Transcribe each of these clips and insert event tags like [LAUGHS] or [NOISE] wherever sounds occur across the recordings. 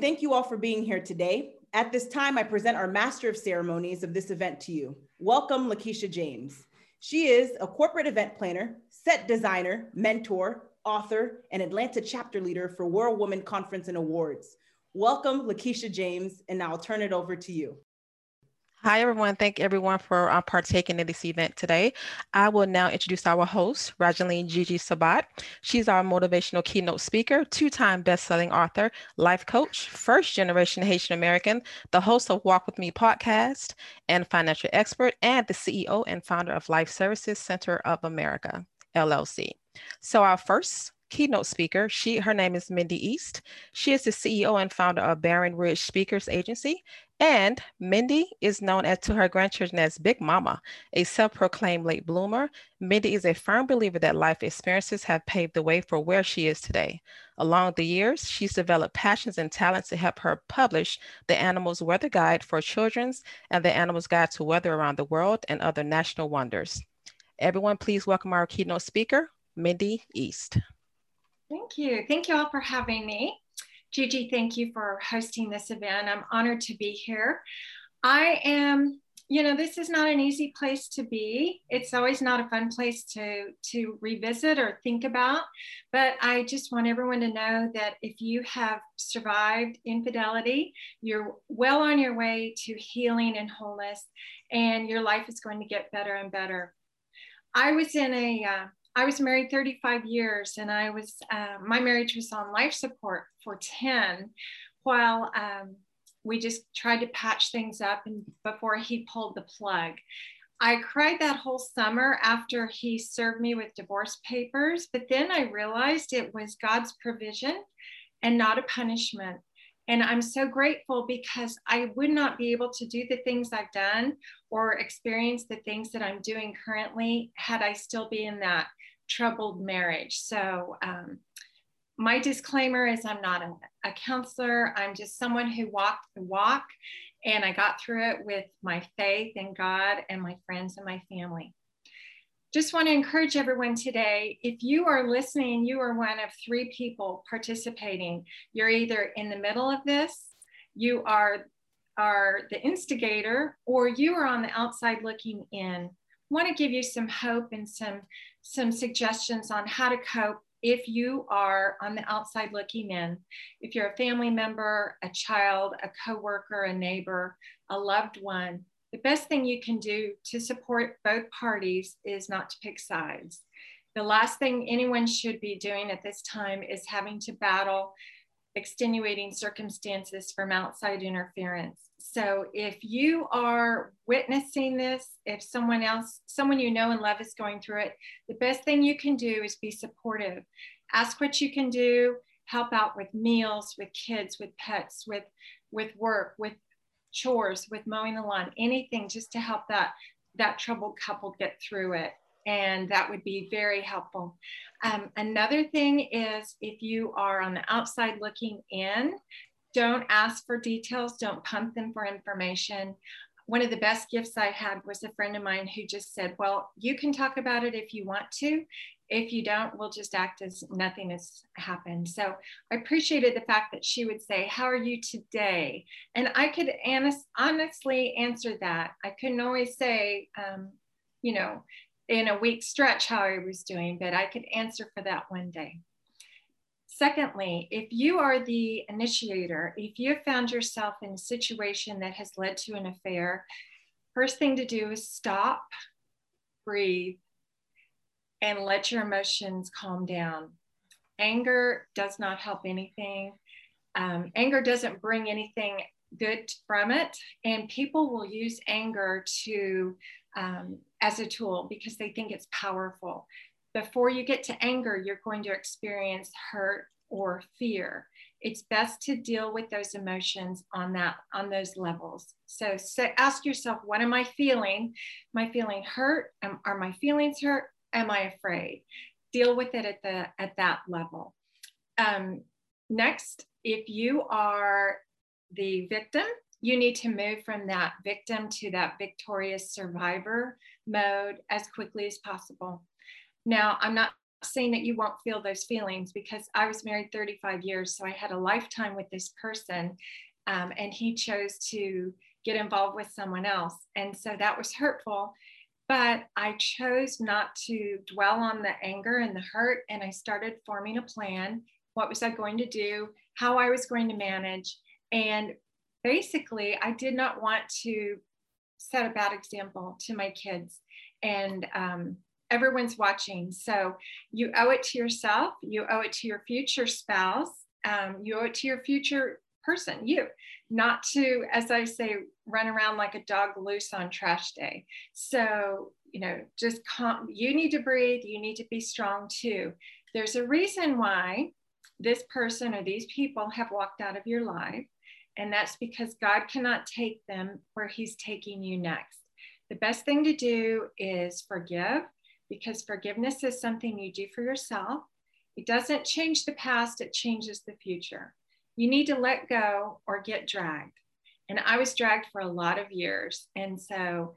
Thank you all for being here today. At this time, I present our Master of Ceremonies of this event to you. Welcome, Lakeisha James. She is a corporate event planner, set designer, mentor, author, and Atlanta chapter leader for World Women Conference and Awards. Welcome, Lakeisha James, and I'll turn it over to you. Hi, everyone. Thank everyone for uh, partaking in this event today. I will now introduce our host, Rajaleen Gigi Sabat. She's our motivational keynote speaker, two-time best-selling author, life coach, first-generation Haitian American, the host of Walk With Me podcast, and financial expert, and the CEO and founder of Life Services Center of America, LLC. So our first keynote speaker. She her name is Mindy East. She is the CEO and founder of Barron Ridge Speakers Agency. And Mindy is known as to her grandchildren as Big Mama, a self-proclaimed late bloomer. Mindy is a firm believer that life experiences have paved the way for where she is today. Along the years, she's developed passions and talents to help her publish the Animals Weather Guide for Children's and the Animals Guide to Weather Around the World and other national wonders. Everyone, please welcome our keynote speaker, Mindy East. Thank you. Thank you all for having me. Gigi, thank you for hosting this event. I'm honored to be here. I am, you know, this is not an easy place to be. It's always not a fun place to, to revisit or think about. But I just want everyone to know that if you have survived infidelity, you're well on your way to healing and wholeness, and your life is going to get better and better. I was in a uh, I was married 35 years and I was, uh, my marriage was on life support for 10 while um, we just tried to patch things up and before he pulled the plug. I cried that whole summer after he served me with divorce papers, but then I realized it was God's provision and not a punishment. And I'm so grateful because I would not be able to do the things I've done or experience the things that I'm doing currently had I still be in that troubled marriage. So, um, my disclaimer is I'm not a, a, counselor. I'm just someone who walked the walk and I got through it with my faith in God and my friends and my family. Just want to encourage everyone today if you are listening, you are one of three people participating. You're either in the middle of this, you are, are the instigator, or you are on the outside looking in want to give you some hope and some, some suggestions on how to cope if you are on the outside looking in. If you're a family member, a child, a coworker, a neighbor, a loved one, the best thing you can do to support both parties is not to pick sides. The last thing anyone should be doing at this time is having to battle extenuating circumstances from outside interference. So if you are witnessing this, if someone else, someone you know and love is going through it, the best thing you can do is be supportive. Ask what you can do, help out with meals, with kids, with pets, with with work, with chores, with mowing the lawn, anything just to help that that troubled couple get through it. And that would be very helpful. Um, another thing is if you are on the outside looking in, don't ask for details, don't pump them for information. One of the best gifts I had was a friend of mine who just said, Well, you can talk about it if you want to. If you don't, we'll just act as nothing has happened. So I appreciated the fact that she would say, How are you today? And I could honestly answer that. I couldn't always say, um, you know, in a week stretch how I was doing, but I could answer for that one day. Secondly, if you are the initiator, if you have found yourself in a situation that has led to an affair, first thing to do is stop, breathe, and let your emotions calm down. Anger does not help anything. Um, anger doesn't bring anything good from it, and people will use anger to um, as a tool because they think it's powerful before you get to anger, you're going to experience hurt or fear. It's best to deal with those emotions on that on those levels. So, so ask yourself, what am I feeling? Am I feeling hurt? Am, are my feelings hurt? Am I afraid? Deal with it at the at that level. Um, next, if you are the victim, you need to move from that victim to that victorious survivor mode as quickly as possible. Now, I'm not saying that you won't feel those feelings because I was married 35 years, so I had a lifetime with this person, um, and he chose to get involved with someone else. And so that was hurtful. But I chose not to dwell on the anger and the hurt, and I started forming a plan. What was I going to do? How I was going to manage. And basically, I did not want to set a bad example to my kids. And um, everyone's watching. So you owe it to yourself, you owe it to your future spouse, um, you owe it to your future person, you, not to, as I say, run around like a dog loose on trash day. So, you know, just calm, you need to breathe, you need to be strong too. There's a reason why this person or these people have walked out of your life. And that's because God cannot take them where He's taking you next. The best thing to do is forgive because forgiveness is something you do for yourself. It doesn't change the past, it changes the future. You need to let go or get dragged. And I was dragged for a lot of years. And so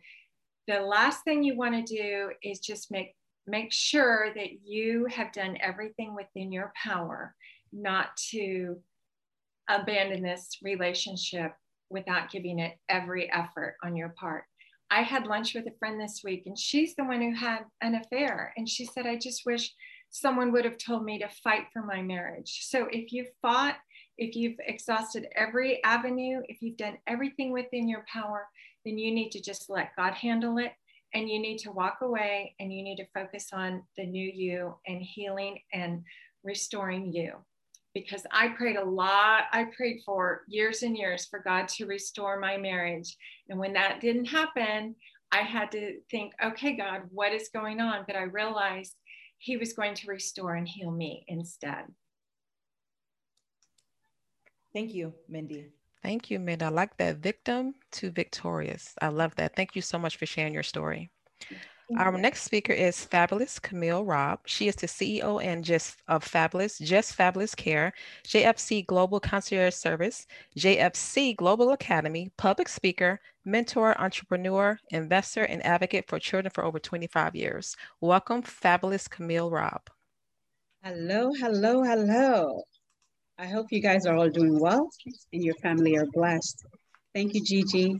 the last thing you want to do is just make make sure that you have done everything within your power not to abandon this relationship without giving it every effort on your part. I had lunch with a friend this week, and she's the one who had an affair. And she said, I just wish someone would have told me to fight for my marriage. So if you've fought, if you've exhausted every avenue, if you've done everything within your power, then you need to just let God handle it. And you need to walk away and you need to focus on the new you and healing and restoring you because I prayed a lot. I prayed for years and years for God to restore my marriage. And when that didn't happen, I had to think, okay, God, what is going on? But I realized He was going to restore and heal me instead. Thank you, Mindy. Thank you, Mindy. I like that victim to victorious. I love that. Thank you so much for sharing your story. Our mm-hmm. next speaker is Fabulous Camille Robb. She is the CEO and just of Fabulous, Just Fabulous Care, JFC Global Concierge Service, JFC Global Academy, public speaker, mentor, entrepreneur, investor, and advocate for children for over 25 years. Welcome, Fabulous Camille Robb. Hello, hello, hello. I hope you guys are all doing well and your family are blessed. Thank you, Gigi.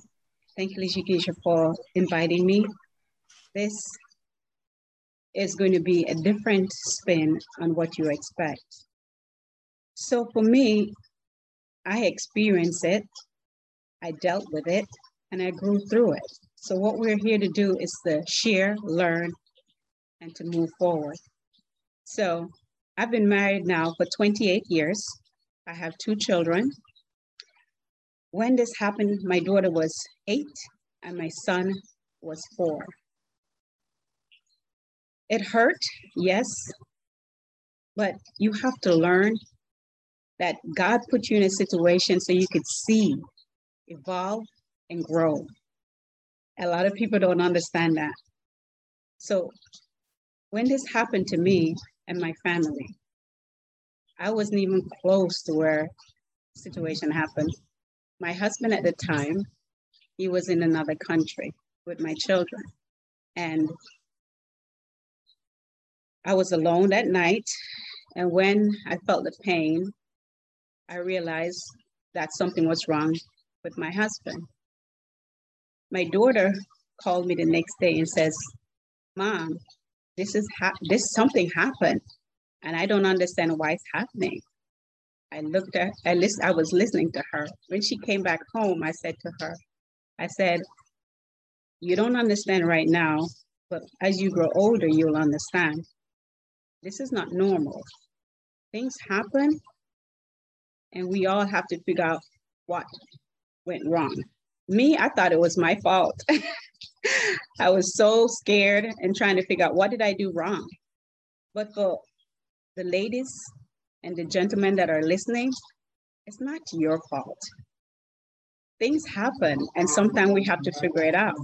Thank you, Lisha for inviting me this is going to be a different spin on what you expect. So for me, I experienced it, I dealt with it, and I grew through it. So what we're here to do is to share, learn, and to move forward. So I've been married now for 28 years. I have two children. When this happened, my daughter was eight and my son was four. It hurt, yes, but you have to learn that God put you in a situation so you could see, evolve, and grow. A lot of people don't understand that. So when this happened to me and my family, I wasn't even close to where situation happened. My husband at the time, he was in another country with my children. And I was alone that night. And when I felt the pain, I realized that something was wrong with my husband. My daughter called me the next day and says, Mom, this is ha- this something happened and I don't understand why it's happening. I looked at I list I was listening to her. When she came back home, I said to her, I said, You don't understand right now, but as you grow older, you'll understand. This is not normal. Things happen, and we all have to figure out what went wrong. Me, I thought it was my fault. [LAUGHS] I was so scared and trying to figure out what did I do wrong. But for the ladies and the gentlemen that are listening, it's not your fault. Things happen, and sometimes we have to figure it out.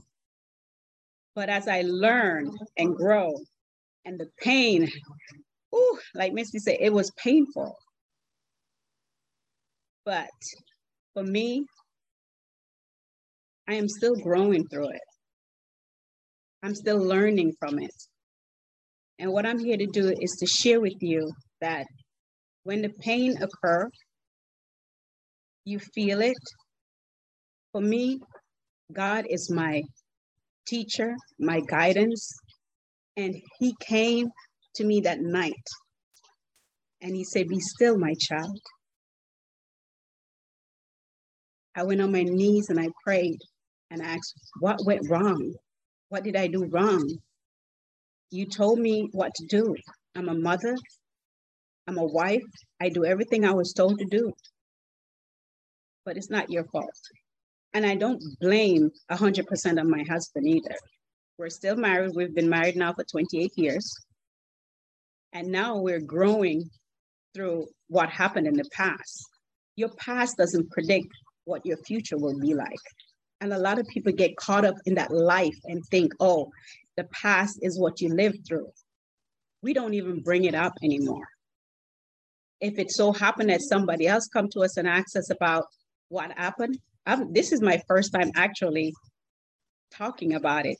But as I learn and grow and the pain, ooh, like Misty said, it was painful. But for me, I am still growing through it. I'm still learning from it. And what I'm here to do is to share with you that when the pain occur, you feel it. For me, God is my teacher, my guidance, and he came to me that night and he said, Be still, my child. I went on my knees and I prayed and asked, What went wrong? What did I do wrong? You told me what to do. I'm a mother, I'm a wife, I do everything I was told to do. But it's not your fault. And I don't blame 100% of my husband either. We're still married. We've been married now for 28 years. And now we're growing through what happened in the past. Your past doesn't predict what your future will be like. And a lot of people get caught up in that life and think, oh, the past is what you lived through. We don't even bring it up anymore. If it so happened that somebody else come to us and ask us about what happened, I'm, this is my first time actually talking about it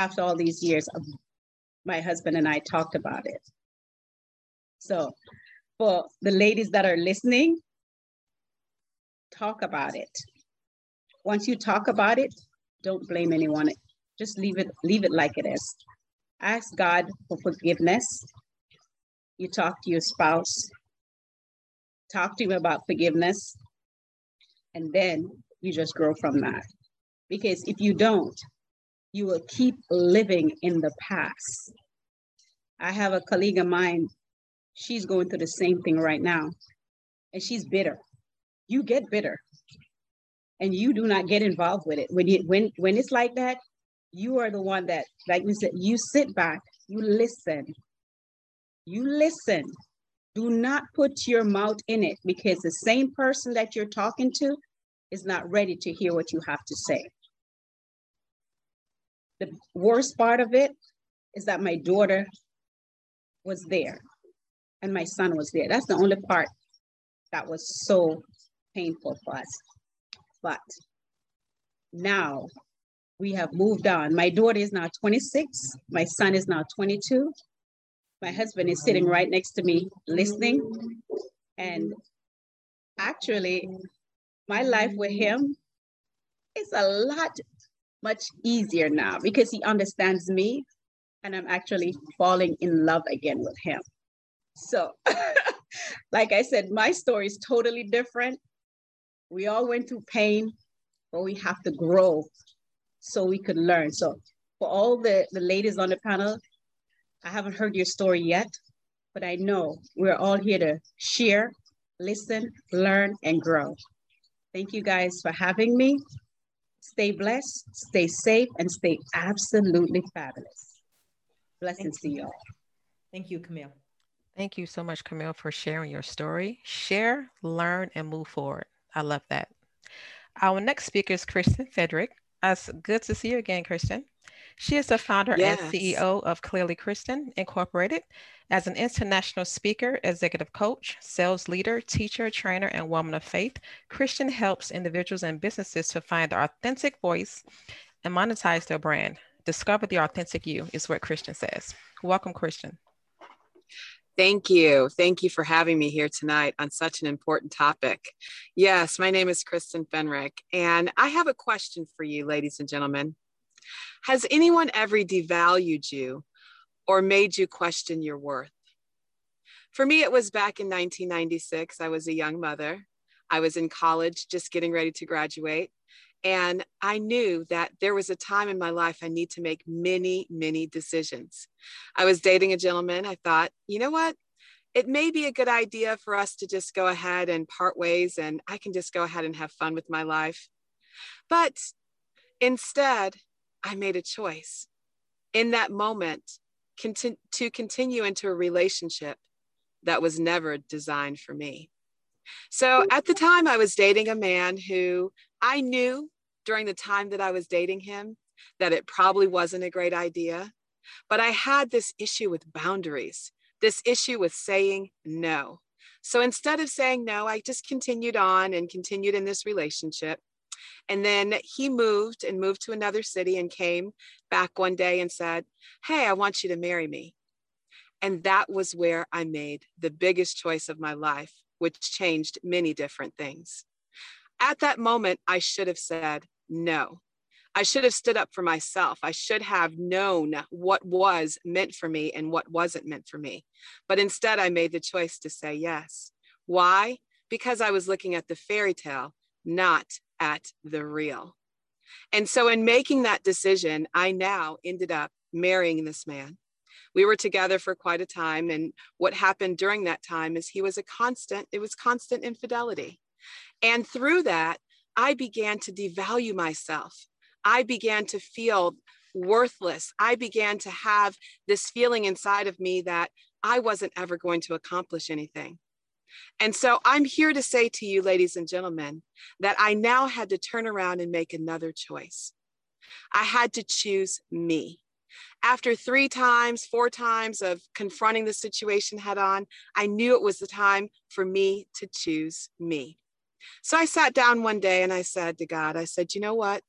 after all these years my husband and I talked about it. So for the ladies that are listening, talk about it. Once you talk about it, don't blame anyone. Just leave it, leave it like it is. Ask God for forgiveness. You talk to your spouse, talk to him about forgiveness, and then you just grow from that. Because if you don't, you will keep living in the past. I have a colleague of mine, she's going through the same thing right now, and she's bitter. You get bitter and you do not get involved with it. When you when when it's like that, you are the one that, like we said, you sit back, you listen. You listen. Do not put your mouth in it because the same person that you're talking to is not ready to hear what you have to say. The worst part of it is that my daughter was there and my son was there. That's the only part that was so painful for us. But now we have moved on. My daughter is now 26. My son is now 22. My husband is sitting right next to me listening. And actually, my life with him is a lot much easier now because he understands me and I'm actually falling in love again with him. So, [LAUGHS] like I said, my story is totally different. We all went through pain, but we have to grow so we could learn. So, for all the, the ladies on the panel, I haven't heard your story yet, but I know we're all here to share, listen, learn, and grow. Thank you guys for having me. Stay blessed, stay safe, and stay absolutely fabulous. Blessings to you all. Thank you, Camille. Thank you so much, Camille, for sharing your story. Share, learn, and move forward. I love that. Our next speaker is Kristen Frederick. It's good to see you again, Kristen. She is the founder yes. and CEO of Clearly Kristen Incorporated. As an international speaker, executive coach, sales leader, teacher, trainer, and woman of faith, Kristen helps individuals and businesses to find their authentic voice and monetize their brand. Discover the authentic you is what Kristen says. Welcome, Kristen. Thank you. Thank you for having me here tonight on such an important topic. Yes, my name is Kristen Fenrick, and I have a question for you, ladies and gentlemen. Has anyone ever devalued you or made you question your worth? For me, it was back in 1996. I was a young mother. I was in college, just getting ready to graduate. And I knew that there was a time in my life I need to make many, many decisions. I was dating a gentleman. I thought, you know what? It may be a good idea for us to just go ahead and part ways, and I can just go ahead and have fun with my life. But instead, I made a choice in that moment conti- to continue into a relationship that was never designed for me. So at the time, I was dating a man who I knew during the time that I was dating him that it probably wasn't a great idea. But I had this issue with boundaries, this issue with saying no. So instead of saying no, I just continued on and continued in this relationship. And then he moved and moved to another city and came back one day and said, Hey, I want you to marry me. And that was where I made the biggest choice of my life, which changed many different things. At that moment, I should have said no. I should have stood up for myself. I should have known what was meant for me and what wasn't meant for me. But instead, I made the choice to say yes. Why? Because I was looking at the fairy tale, not at the real. And so, in making that decision, I now ended up marrying this man. We were together for quite a time. And what happened during that time is he was a constant, it was constant infidelity. And through that, I began to devalue myself. I began to feel worthless. I began to have this feeling inside of me that I wasn't ever going to accomplish anything. And so I'm here to say to you, ladies and gentlemen, that I now had to turn around and make another choice. I had to choose me. After three times, four times of confronting the situation head on, I knew it was the time for me to choose me. So I sat down one day and I said to God, I said, you know what?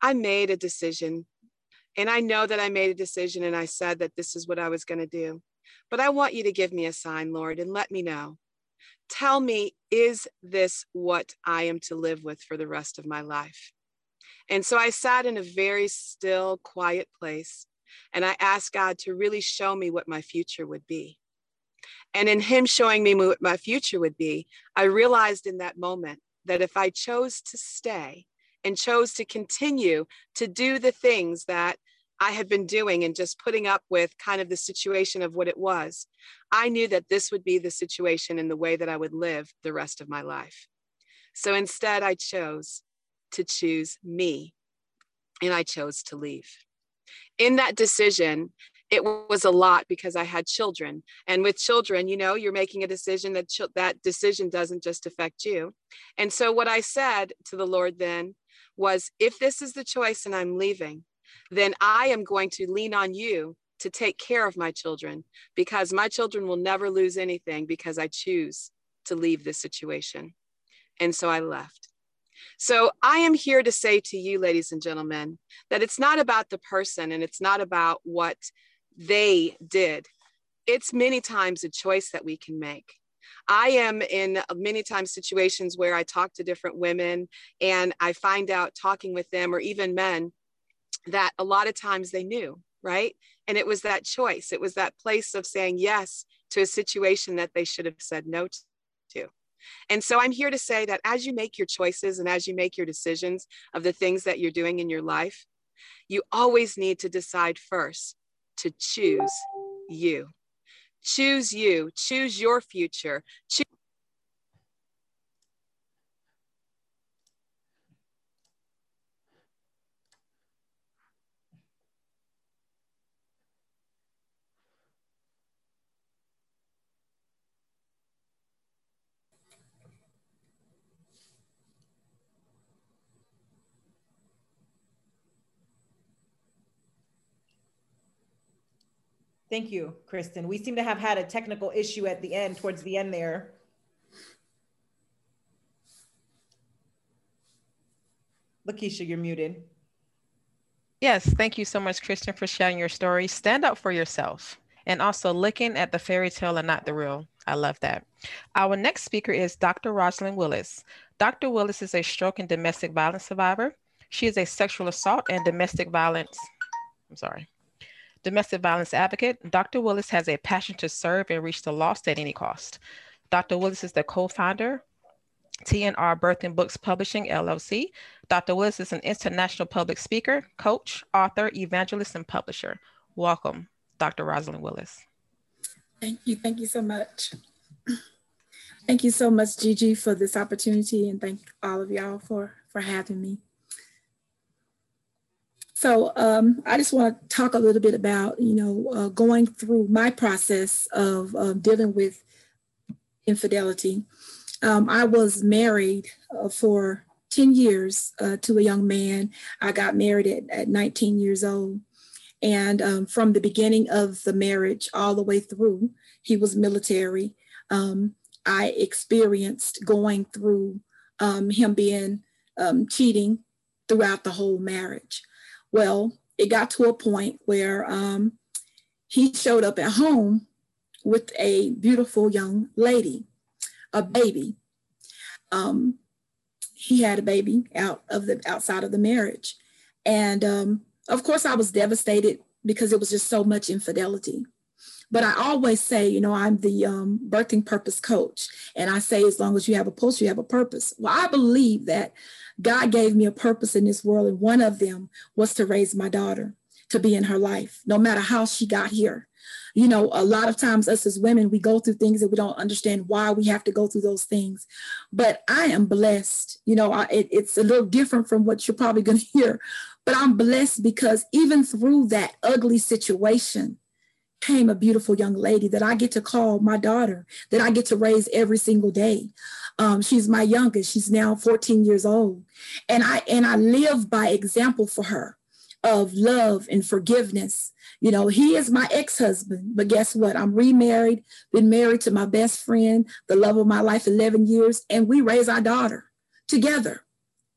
I made a decision. And I know that I made a decision and I said that this is what I was going to do. But I want you to give me a sign, Lord, and let me know. Tell me, is this what I am to live with for the rest of my life? And so I sat in a very still, quiet place and I asked God to really show me what my future would be. And in Him showing me what my future would be, I realized in that moment that if I chose to stay and chose to continue to do the things that I had been doing and just putting up with kind of the situation of what it was, I knew that this would be the situation and the way that I would live the rest of my life. So instead, I chose to choose me and I chose to leave. In that decision, it was a lot because I had children. And with children, you know, you're making a decision that ch- that decision doesn't just affect you. And so what I said to the Lord then was if this is the choice and I'm leaving, then I am going to lean on you to take care of my children because my children will never lose anything because I choose to leave this situation. And so I left. So I am here to say to you, ladies and gentlemen, that it's not about the person and it's not about what they did. It's many times a choice that we can make. I am in many times situations where I talk to different women and I find out talking with them or even men that a lot of times they knew, right? And it was that choice. It was that place of saying yes to a situation that they should have said no to. And so I'm here to say that as you make your choices and as you make your decisions of the things that you're doing in your life, you always need to decide first to choose you. Choose you, choose your future, choose Thank you, Kristen. We seem to have had a technical issue at the end, towards the end there. Lakeisha, you're muted. Yes, thank you so much, Kristen, for sharing your story. Stand up for yourself and also looking at the fairy tale and not the real. I love that. Our next speaker is Dr. Rosalind Willis. Dr. Willis is a stroke and domestic violence survivor. She is a sexual assault and domestic violence, I'm sorry, domestic violence advocate, Dr. Willis has a passion to serve and reach the lost at any cost. Dr. Willis is the co-founder TNR Birth and Books Publishing LLC. Dr. Willis is an international public speaker, coach, author, evangelist, and publisher. Welcome, Dr. Rosalind Willis. Thank you. Thank you so much. Thank you so much, Gigi, for this opportunity, and thank all of y'all for, for having me. So um, I just want to talk a little bit about, you know, uh, going through my process of dealing with infidelity. Um, I was married uh, for 10 years uh, to a young man. I got married at, at 19 years old. And um, from the beginning of the marriage all the way through, he was military. Um, I experienced going through um, him being um, cheating throughout the whole marriage. Well, it got to a point where um, he showed up at home with a beautiful young lady, a baby. Um, he had a baby out of the outside of the marriage, and um, of course I was devastated because it was just so much infidelity. But I always say, you know, I'm the um, birthing purpose coach, and I say as long as you have a pulse, you have a purpose. Well, I believe that God gave me a purpose in this world, and one of them was to raise my daughter to be in her life, no matter how she got here. You know, a lot of times, us as women, we go through things that we don't understand why we have to go through those things. But I am blessed. You know, I, it, it's a little different from what you're probably going [LAUGHS] to hear, but I'm blessed because even through that ugly situation, came a beautiful young lady that I get to call my daughter, that I get to raise every single day. Um, she's my youngest. She's now 14 years old, and I and I live by example for her of love and forgiveness. You know, he is my ex-husband, but guess what? I'm remarried, been married to my best friend, the love of my life, 11 years, and we raise our daughter together.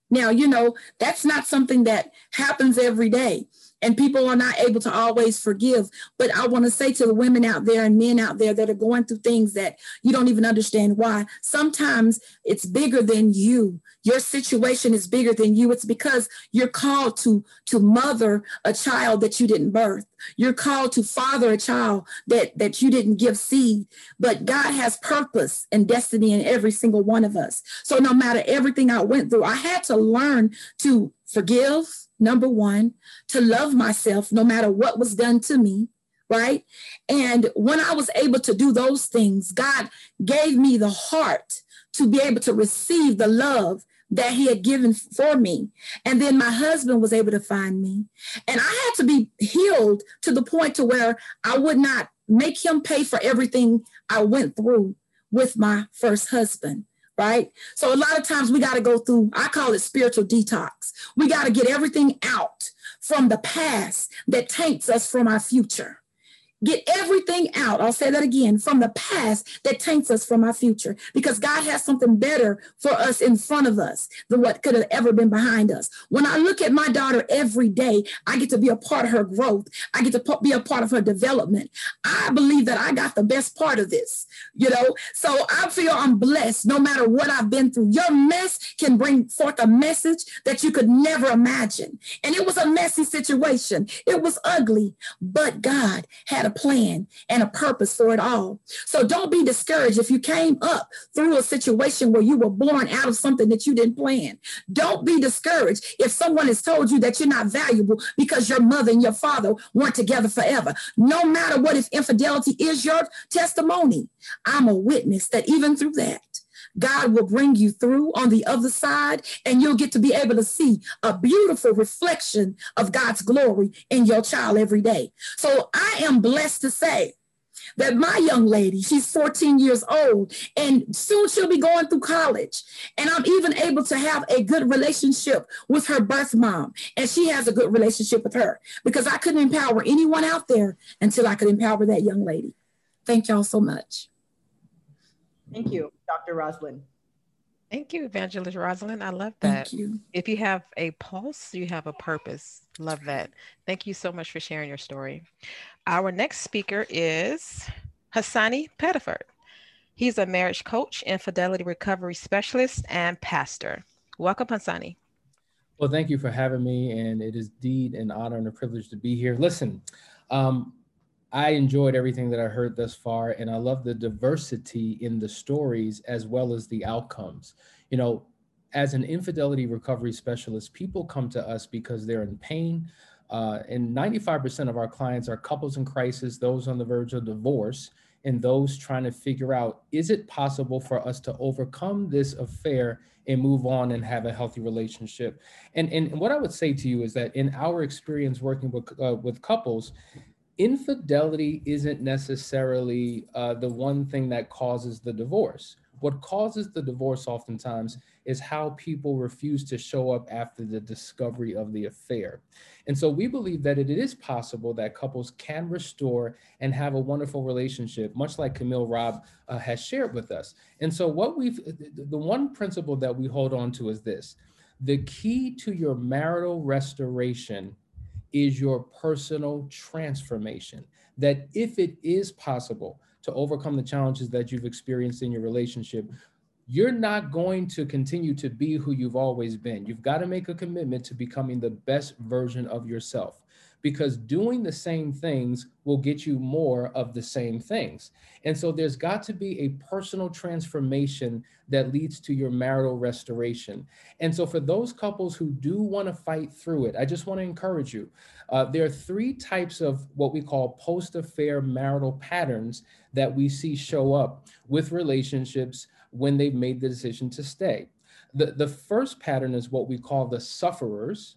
Now, you know, that's not something that happens every day and people are not able to always forgive. But I want to say to the women out there and men out there that are going through things that you don't even understand why, sometimes it's bigger than you. Your situation is bigger than you. It's because you're called to, to mother a child that you didn't birth. You're called to father a child that, that you didn't give seed. But God has purpose and destiny in every single one of us. So no matter everything I went through, I had to learn to forgive number one, to love myself no matter what was done to me, right? And when I was able to do those things, God gave me the heart to be able to receive the love that he had given for me. And then my husband was able to find me. And I had to be healed to the point to where I would not make him pay for everything I went through with my first husband right? So a lot of times we got to go through, I call it spiritual detox. We got to get everything out from the past that taints us from our future. Get everything out. I'll say that again from the past that taints us from our future because God has something better for us in front of us than what could have ever been behind us. When I look at my daughter every day, I get to be a part of her growth. I get to be a part of her development. I believe that I got the best part of this, you know? So I feel I'm blessed no matter what I've been through. Your mess can bring forth a message that you could never imagine. And it was a messy situation, it was ugly, but God had a plan and a purpose for it all. So don't be discouraged if you came up through a situation where you were born out of something that you didn't plan. Don't be discouraged if someone has told you that you're not valuable because your mother and your father weren't together forever. No matter what, if infidelity is your testimony, I'm a witness that even through that, God will bring you through on the other side, and you'll get to be able to see a beautiful reflection of God's glory in your child every day. So I am blessed to say that my young lady, she's 14 years old, and soon she'll be going through college. And I'm even able to have a good relationship with her birth mom, and she has a good relationship with her because I couldn't empower anyone out there until I could empower that young lady. Thank y'all so much. Thank you, Dr. Roslyn. Thank you, Evangelist Rosalind. I love that. Thank you. If you have a pulse, you have a purpose. Love that. Thank you so much for sharing your story. Our next speaker is Hassani Pettiford. He's a marriage coach, infidelity recovery specialist, and pastor. Welcome, Hassani. Well, thank you for having me, and it is indeed an honor and a privilege to be here. Listen, um, I enjoyed everything that I heard thus far, and I love the diversity in the stories as well as the outcomes. You know, as an infidelity recovery specialist, people come to us because they're in pain. Uh, and 95% of our clients are couples in crisis, those on the verge of divorce, and those trying to figure out is it possible for us to overcome this affair and move on and have a healthy relationship? And, and what I would say to you is that in our experience working with, uh, with couples, infidelity isn't necessarily uh, the one thing that causes the divorce. What causes the divorce oftentimes is how people refuse to show up after the discovery of the affair. And so we believe that it is possible that couples can restore and have a wonderful relationship, much like Camille Robb uh, has shared with us. And so, what we've, the one principle that we hold on to is this the key to your marital restoration is your personal transformation. That if it is possible to overcome the challenges that you've experienced in your relationship, you're not going to continue to be who you've always been. You've got to make a commitment to becoming the best version of yourself because doing the same things will get you more of the same things. And so there's got to be a personal transformation that leads to your marital restoration. And so for those couples who do want to fight through it, I just want to encourage you. Uh, there are three types of what we call post affair marital patterns that we see show up with relationships when they've made the decision to stay. The, the first pattern is what we call the sufferers.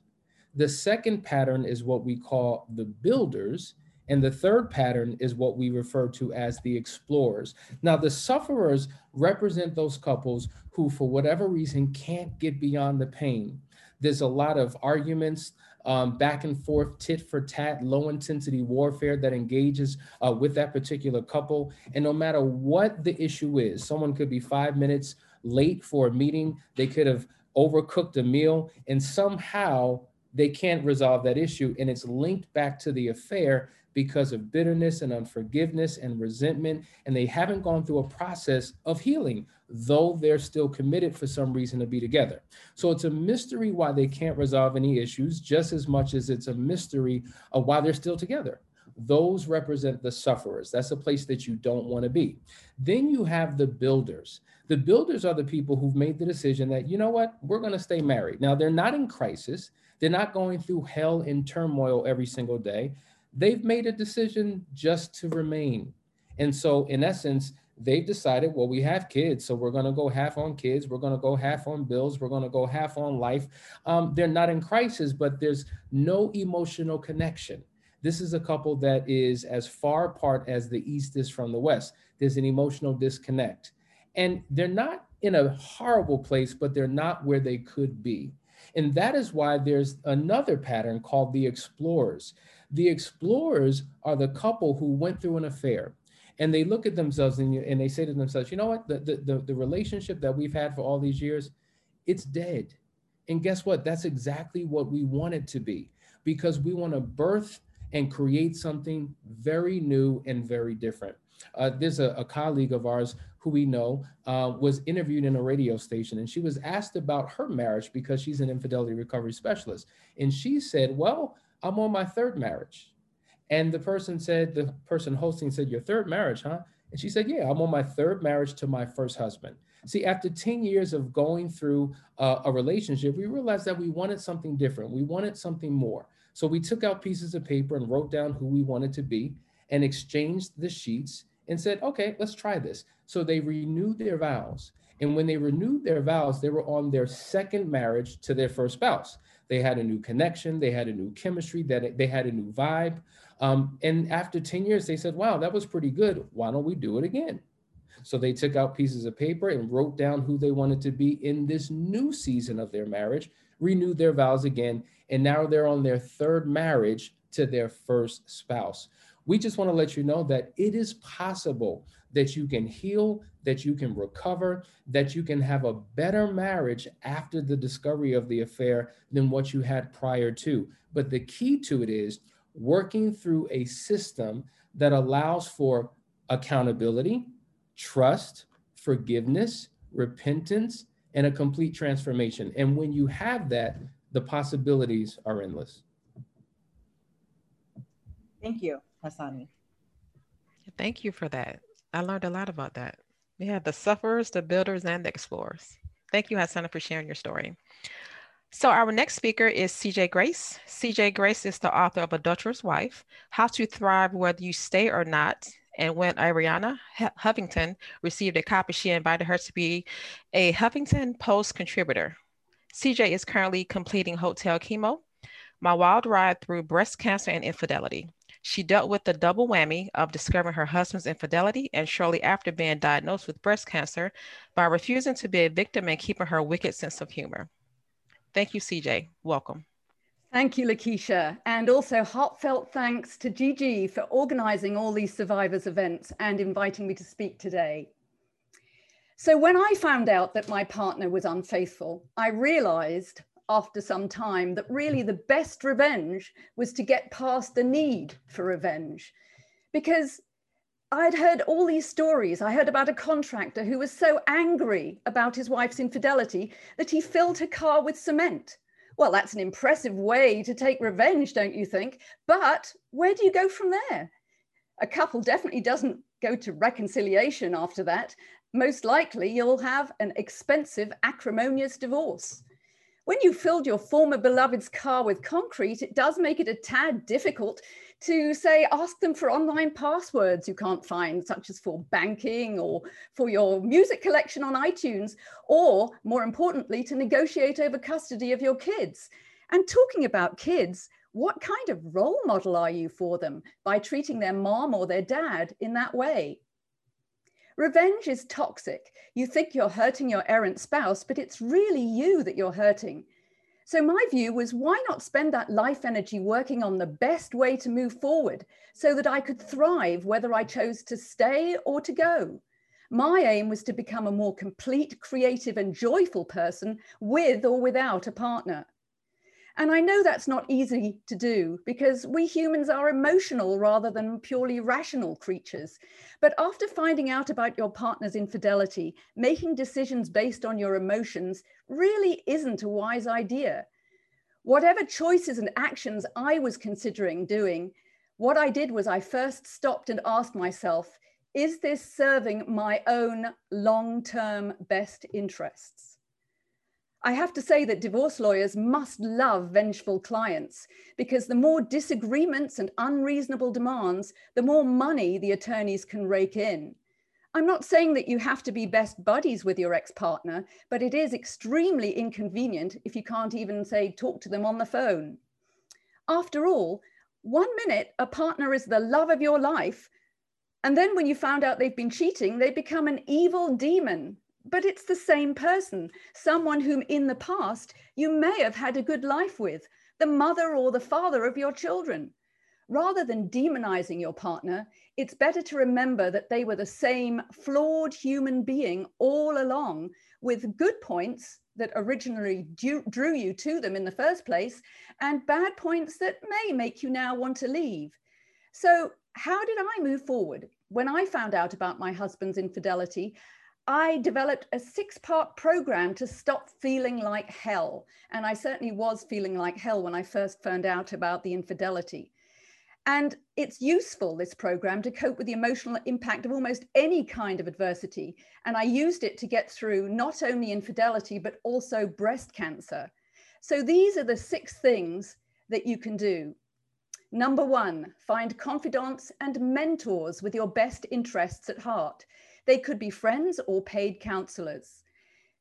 The second pattern is what we call the builders. And the third pattern is what we refer to as the explorers. Now, the sufferers represent those couples who, for whatever reason, can't get beyond the pain. There's a lot of arguments, um, back and forth, tit for tat, low intensity warfare that engages uh, with that particular couple. And no matter what the issue is, someone could be five minutes late for a meeting, they could have overcooked a meal, and somehow they can't resolve that issue. And it's linked back to the affair because of bitterness and unforgiveness and resentment. And they haven't gone through a process of healing, though they're still committed for some reason to be together. So it's a mystery why they can't resolve any issues, just as much as it's a mystery of why they're still together. Those represent the sufferers. That's a place that you don't want to be. Then you have the builders. The builders are the people who've made the decision that, you know what, we're going to stay married. Now, they're not in crisis. They're not going through hell and turmoil every single day. They've made a decision just to remain. And so, in essence, they've decided, well, we have kids, so we're going to go half on kids, we're going to go half on bills, we're going to go half on life. Um, they're not in crisis, but there's no emotional connection. This is a couple that is as far apart as the East is from the West. There's an emotional disconnect. And they're not in a horrible place, but they're not where they could be. And that is why there's another pattern called the explorers. The explorers are the couple who went through an affair and they look at themselves and, and they say to themselves, you know what, the, the, the, relationship that we've had for all these years, it's dead. And guess what? That's exactly what we want it to be because we want to birth and create something very new and very different. Uh, there's a, a, colleague of ours who we know uh, was interviewed in a radio station and she was asked about her marriage because she's an infidelity recovery specialist. And she said, Well, I'm on my third marriage. And the person said, The person hosting said, Your third marriage, huh? And she said, Yeah, I'm on my third marriage to my first husband. See, after 10 years of going through uh, a relationship, we realized that we wanted something different. We wanted something more. So we took out pieces of paper and wrote down who we wanted to be and exchanged the sheets and said, okay, let's try this. So they renewed their vows. And when they renewed their vows, they were on their second marriage to their first spouse. They had a new connection, they had a new chemistry, that they had a new vibe. Um, and after 10 years, they said, wow, that was pretty good. Why don't we do it again? So they took out pieces of paper and wrote down who they wanted to be in this new season of their marriage, renewed their vows again, and now they're on their third marriage to their first spouse. We just want to let you know that it is possible that you can heal, that you can recover, that you can have a better marriage after the discovery of the affair than what you had prior to. But the key to it is working through a system that allows for accountability, trust, forgiveness, repentance, and a complete transformation. And when you have that, the possibilities are endless. Thank you, Hassani. Thank you for that. I learned a lot about that. We have the sufferers, the builders, and the explorers. Thank you, Hassana, for sharing your story. So our next speaker is CJ Grace. CJ Grace is the author of Adulterous Wife, How to Thrive Whether You Stay or Not. And when Arianna Huffington received a copy, she invited her to be a Huffington Post contributor. CJ is currently completing hotel chemo, my wild ride through breast cancer and infidelity. She dealt with the double whammy of discovering her husband's infidelity and shortly after being diagnosed with breast cancer by refusing to be a victim and keeping her wicked sense of humor. Thank you, CJ. Welcome. Thank you, Lakeisha. And also heartfelt thanks to Gigi for organizing all these survivors events and inviting me to speak today. So when I found out that my partner was unfaithful, I realized after some time that really mm. the best revenge was to get past the need for revenge. Because I'd heard all these stories. I heard about a contractor who was so angry about his wife's infidelity that he filled her car with cement. Well, that's an impressive way to take revenge, don't you think? But where do you go from there? A couple definitely doesn't go to reconciliation after that. Most likely, you'll have an expensive, acrimonious divorce. When you filled your former beloved's car with concrete, it does make it a tad difficult to say, ask them for online passwords you can't find, such as for banking or for your music collection on iTunes, or more importantly, to negotiate over custody of your kids. And talking about kids, what kind of role model are you for them by treating their mom or their dad in that way? Revenge is toxic. You think you're hurting your errant spouse, but it's really you that you're hurting. So my view was why not spend that life energy working on the best way to move forward so that I could thrive whether I chose to stay or to go. My aim was to become a more complete, creative and joyful person with or without a partner. And I know that's not easy to do because we humans are emotional rather than purely rational creatures. But after finding out about your partner's infidelity, making decisions based on your emotions really isn't a wise idea. Whatever choices and actions I was considering doing, what I did was I first stopped and asked myself, is this serving my own long term best interests? I have to say that divorce lawyers must love vengeful clients because the more disagreements and unreasonable demands, the more money the attorneys can rake in. I'm not saying that you have to be best buddies with your ex partner, but it is extremely inconvenient if you can't even say talk to them on the phone. After all, one minute a partner is the love of your life, and then when you found out they've been cheating, they become an evil demon but it's the same person, someone whom in the past you may have had a good life with, the mother or the father of your children. Rather than demonizing your partner, it's better to remember that they were the same flawed human being all along, with good points that originally drew you to them in the first place, and bad points that may make you now want to leave. So, how did I move forward? When I found out about my husband's infidelity, I developed a six part program to stop feeling like hell. And I certainly was feeling like hell when I first found out about the infidelity. And it's useful, this program, to cope with the emotional impact of almost any kind of adversity. And I used it to get through not only infidelity, but also breast cancer. So these are the six things that you can do. Number one, find confidants and mentors with your best interests at heart. They could be friends or paid counselors.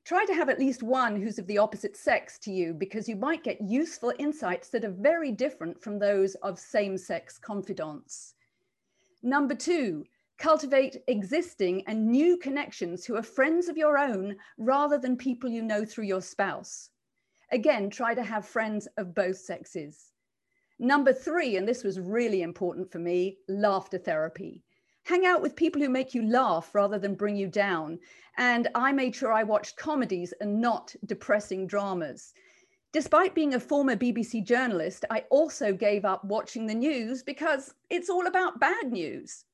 Try to have at least one who's of the opposite sex to you because you might get useful insights that are very different from those of same sex confidants. Number two, cultivate existing and new connections who are friends of your own rather than people you know through your spouse. Again, try to have friends of both sexes. Number three, and this was really important for me, laughter therapy hang out with people who make you laugh rather than bring you down. And I made sure I watched comedies and not depressing dramas. Despite being a former BBC journalist, I also gave up watching the news because it's all about bad news.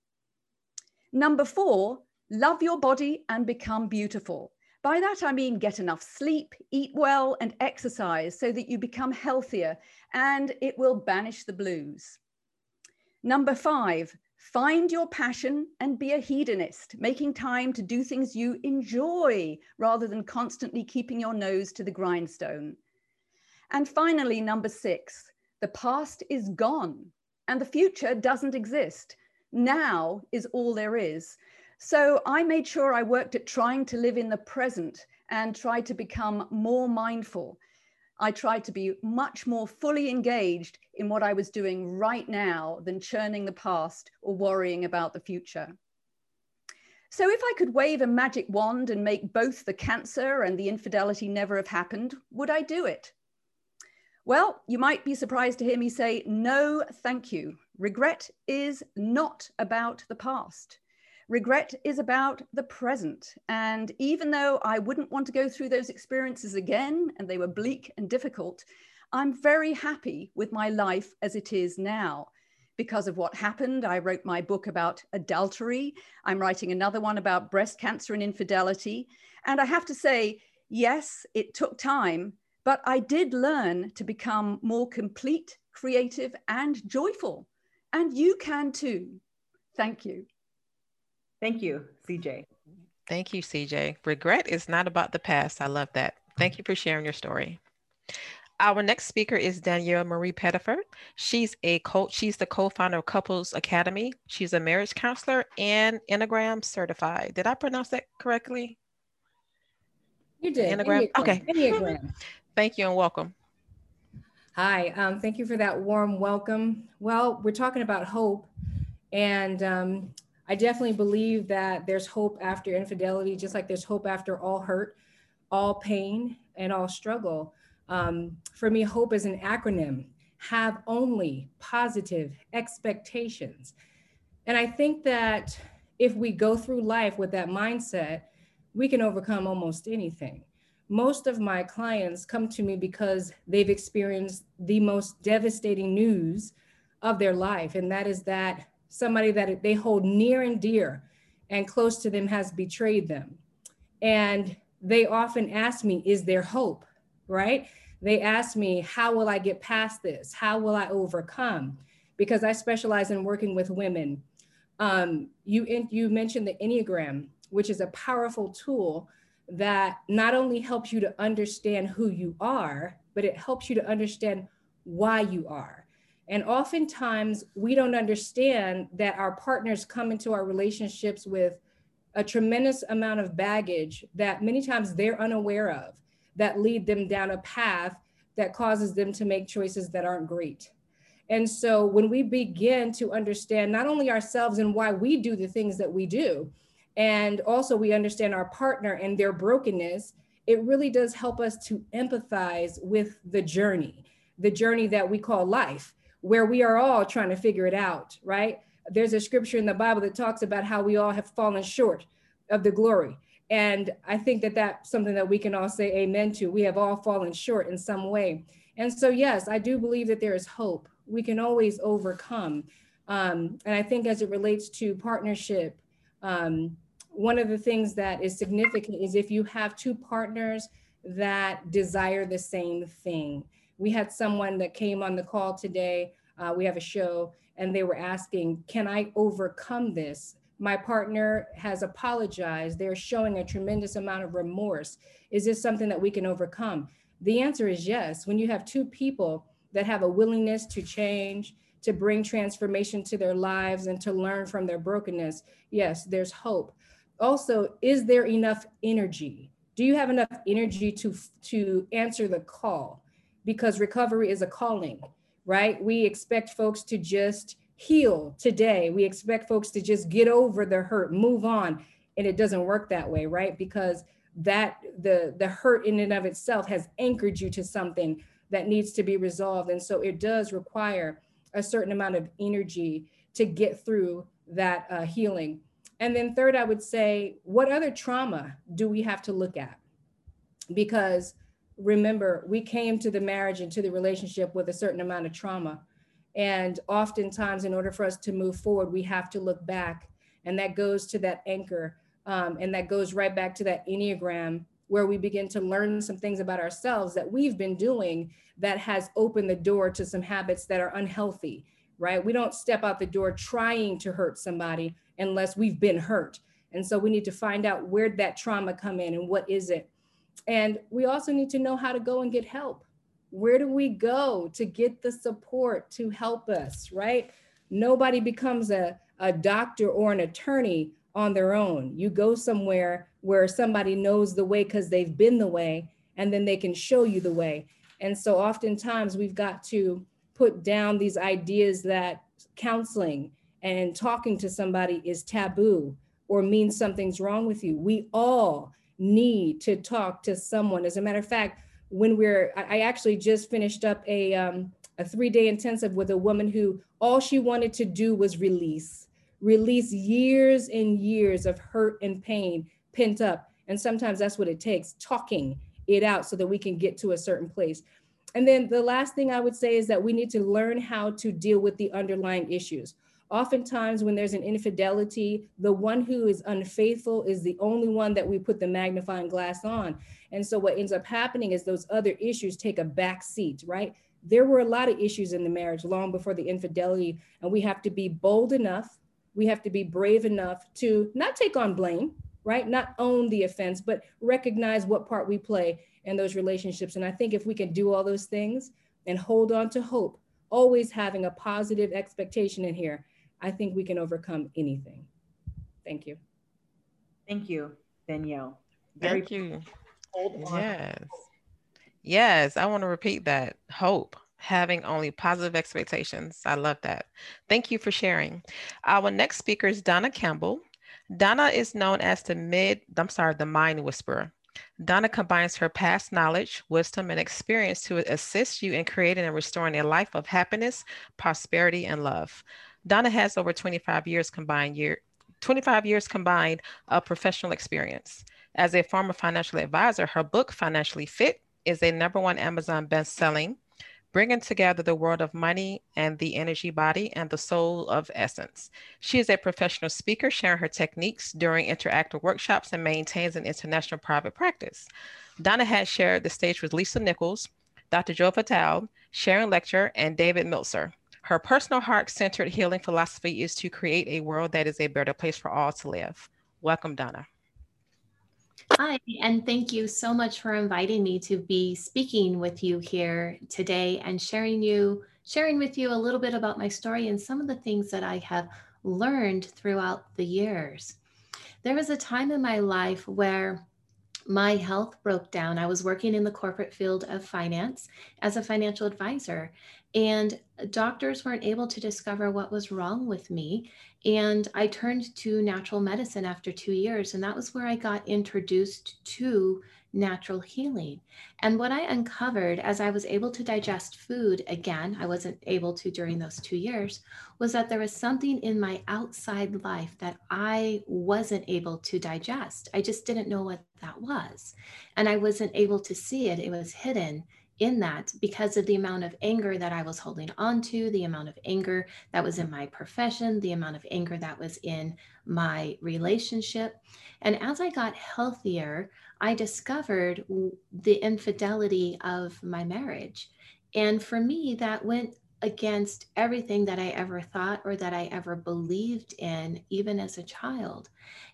Number four, love your body and become beautiful. By that, I mean get enough sleep, eat well, and exercise so that you become healthier and it will banish the blues. Number five, Find your passion and be a hedonist, making time to do things you enjoy rather than constantly keeping your nose to the grindstone. And finally, number six, the past is gone and the future doesn't exist. Now is all there is. So I made sure I worked at trying to live in the present and tried to become more mindful I tried to be much more fully engaged in what I was doing right now than churning the past or worrying about the future. So, if I could wave a magic wand and make both the cancer and the infidelity never have happened, would I do it? Well, you might be surprised to hear me say, no, thank you. Regret is not about the past. Regret is about the present. And even though I wouldn't want to go through those experiences again, and they were bleak and difficult, I'm very happy with my life as it is now. Because of what happened, I wrote my book about adultery. I'm writing another one about breast cancer and infidelity. And I have to say, yes, it took time, but I did learn to become more complete, creative, and joyful. And you can too. Thank you. Thank you, CJ. Thank you, CJ. Regret is not about the past. I love that. Thank you for sharing your story. Our next speaker is Danielle Marie Pettiford. She's a coach. She's the co-founder of Couples Academy. She's a marriage counselor and Enneagram certified. Did I pronounce that correctly? You did. Enneagram. Enneagram. Okay. Enneagram. Thank you and welcome. Hi. Um, thank you for that warm welcome. Well, we're talking about hope, and um, I definitely believe that there's hope after infidelity, just like there's hope after all hurt, all pain, and all struggle. Um, for me, hope is an acronym have only positive expectations. And I think that if we go through life with that mindset, we can overcome almost anything. Most of my clients come to me because they've experienced the most devastating news of their life, and that is that somebody that they hold near and dear and close to them has betrayed them. And they often ask me, Is there hope? Right? They ask me, How will I get past this? How will I overcome? Because I specialize in working with women. Um, you, you mentioned the Enneagram, which is a powerful tool that not only helps you to understand who you are, but it helps you to understand why you are. And oftentimes we don't understand that our partners come into our relationships with a tremendous amount of baggage that many times they're unaware of that lead them down a path that causes them to make choices that aren't great. And so when we begin to understand not only ourselves and why we do the things that we do, and also we understand our partner and their brokenness, it really does help us to empathize with the journey, the journey that we call life where we are all trying to figure it out, right? There's a scripture in the Bible that talks about how we all have fallen short of the glory. And I think that that's something that we can all say amen to. We have all fallen short in some way. And so, yes, I do believe that there is hope. We can always overcome. Um, and I think as it relates to partnership, um, one of the things that is significant is if you have two partners that desire the same thing we had someone that came on the call today. Uh, we have a show, and they were asking, Can I overcome this? My partner has apologized. They're showing a tremendous amount of remorse. Is this something that we can overcome? The answer is yes. When you have two people that have a willingness to change, to bring transformation to their lives, and to learn from their brokenness, yes, there's hope. Also, is there enough energy? Do you have enough energy to, to answer the call? Because recovery is a calling, right? We expect folks to just heal today. We expect folks to just get over the hurt, move on. And it doesn't work that way, right? Because that the the hurt in and of itself has anchored you to something that needs to be resolved. And so it does require a certain amount of energy to get through that uh, healing. And then third, I would say, what other trauma do we have to look at? Because remember, we came to the marriage and to the relationship with a certain amount of trauma. And oftentimes, in order for us to move forward, we have to look back. And that goes to that anchor. Um, and that goes right back to that Enneagram, where we begin to learn some things about ourselves that we've been doing that has opened the door to some habits that are unhealthy, right? We don't step out the door trying to hurt somebody unless we've been hurt. And so we need to find out where that trauma come in and what is it and we also need to know how to go and get help. Where do we go to get the support to help us, right? Nobody becomes a, a doctor or an attorney on their own. You go somewhere where somebody knows the way because they've been the way, and then they can show you the way. And so oftentimes we've got to put down these ideas that counseling and talking to somebody is taboo or means something's wrong with you. We all need to talk to someone. As a matter of fact, when we're, I actually just finished up a, um, a three day intensive with a woman who all she wanted to do was release, release years and years of hurt and pain pent up. And sometimes that's what it takes talking it out so that we can get to a certain place. And then the last thing I would say is that we need to learn how to deal with the underlying issues. Oftentimes, when there's an infidelity, the one who is unfaithful is the only one that we put the magnifying glass on. And so, what ends up happening is those other issues take a back seat, right? There were a lot of issues in the marriage long before the infidelity, and we have to be bold enough, we have to be brave enough to not take on blame, right? Not own the offense, but recognize what part we play in those relationships. And I think if we can do all those things and hold on to hope, always having a positive expectation in here, I think we can overcome anything. Thank you. Thank you, Danielle. Very Thank you. Yes. Yes, I want to repeat that. Hope, having only positive expectations. I love that. Thank you for sharing. Our next speaker is Donna Campbell. Donna is known as the mid, I'm sorry, the mind whisperer. Donna combines her past knowledge, wisdom, and experience to assist you in creating and restoring a life of happiness, prosperity, and love. Donna has over 25 years combined year 25 years combined of professional experience. As a former financial advisor, her book Financially Fit is a number one Amazon best-selling bringing together the world of money and the energy body and the soul of essence. She is a professional speaker, sharing her techniques during interactive workshops and maintains an international private practice. Donna has shared the stage with Lisa Nichols, Dr. Joe Vitale, Sharon Lechter, and David Meltzer. Her personal heart centered healing philosophy is to create a world that is a better place for all to live. Welcome, Donna. Hi, and thank you so much for inviting me to be speaking with you here today and sharing you sharing with you a little bit about my story and some of the things that I have learned throughout the years. There was a time in my life where my health broke down. I was working in the corporate field of finance as a financial advisor, and doctors weren't able to discover what was wrong with me. And I turned to natural medicine after two years, and that was where I got introduced to natural healing. And what I uncovered as I was able to digest food again, I wasn't able to during those two years, was that there was something in my outside life that I wasn't able to digest. I just didn't know what that was. And I wasn't able to see it, it was hidden in that because of the amount of anger that I was holding on to, the amount of anger that was in my profession, the amount of anger that was in my relationship. And as I got healthier, I discovered the infidelity of my marriage. And for me, that went against everything that I ever thought or that I ever believed in, even as a child.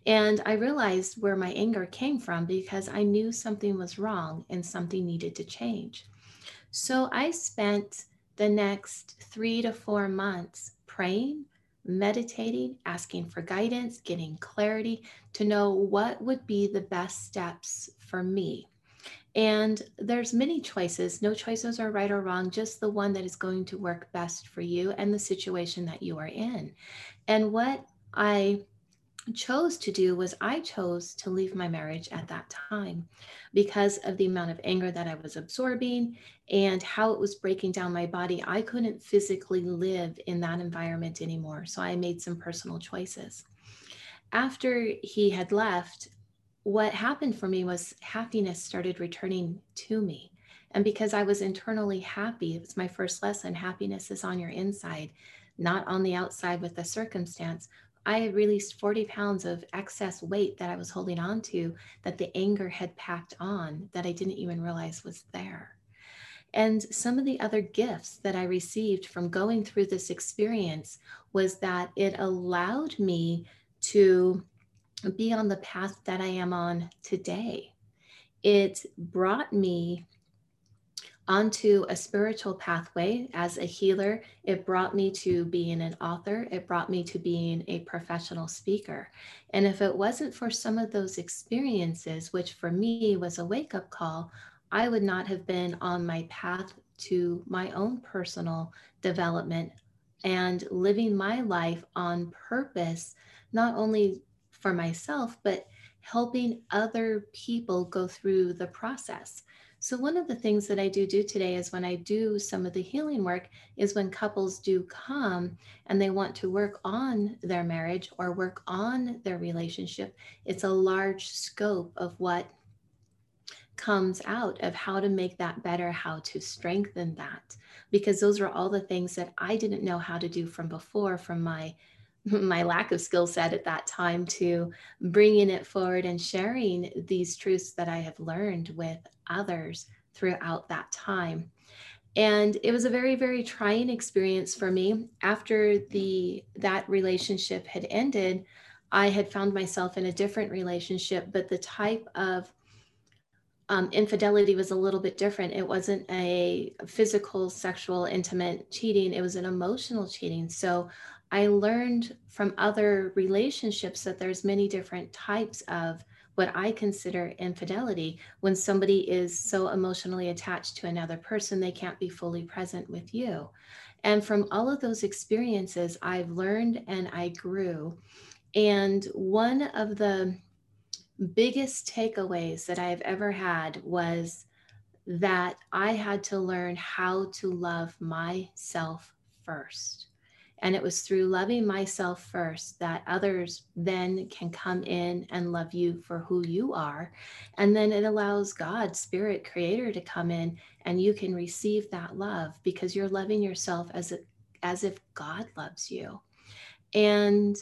And I realized where my anger came from because I knew something was wrong and something needed to change. So I spent the next three to four months praying, meditating, asking for guidance, getting clarity to know what would be the best steps for me. And there's many choices. No choices are right or wrong, just the one that is going to work best for you and the situation that you are in. And what I chose to do was I chose to leave my marriage at that time because of the amount of anger that I was absorbing and how it was breaking down my body. I couldn't physically live in that environment anymore. So I made some personal choices. After he had left, what happened for me was happiness started returning to me. And because I was internally happy, it was my first lesson happiness is on your inside, not on the outside with the circumstance. I had released 40 pounds of excess weight that I was holding on to that the anger had packed on that I didn't even realize was there. And some of the other gifts that I received from going through this experience was that it allowed me to be on the path that I am on today. It brought me onto a spiritual pathway as a healer. It brought me to being an author. It brought me to being a professional speaker. And if it wasn't for some of those experiences, which for me was a wake up call, I would not have been on my path to my own personal development and living my life on purpose, not only for myself, but helping other people go through the process So one of the things that I do do today is when I do some of the healing work is when couples do come and they want to work on their marriage or work on their relationship, it's a large scope of what comes out of how to make that better, how to strengthen that. Because those are all the things that I didn't know how to do from before, from my [LAUGHS] my lack of skill set at that time to bringing it forward and sharing these truths that I have learned with others throughout that time. And it was a very, very trying experience for me. After the that relationship had ended, I had found myself in a different relationship, but the type of um, infidelity was a little bit different. It wasn't a physical, sexual, intimate cheating, it was an emotional cheating. So I learned from other relationships that there's many different types of what I consider infidelity when somebody is so emotionally attached to another person, they can't be fully present with you. And from all of those experiences, I've learned and I grew. And one of the biggest takeaways that I've ever had was that I had to learn how to love myself first. And it was through loving myself first that others then can come in and love you for who you are. And then it allows God, Spirit, Creator, to come in and you can receive that love because you're loving yourself as, a, as if God loves you. And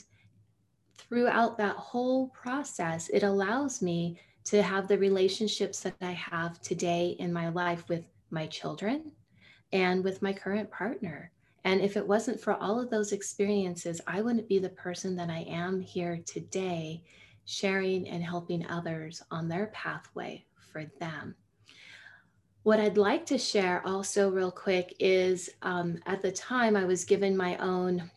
throughout that whole process, it allows me to have the relationships that I have today in my life with my children and with my current partner. And if it wasn't for all of those experiences, I wouldn't be the person that I am here today, sharing and helping others on their pathway for them. What I'd like to share also, real quick, is um, at the time I was given my own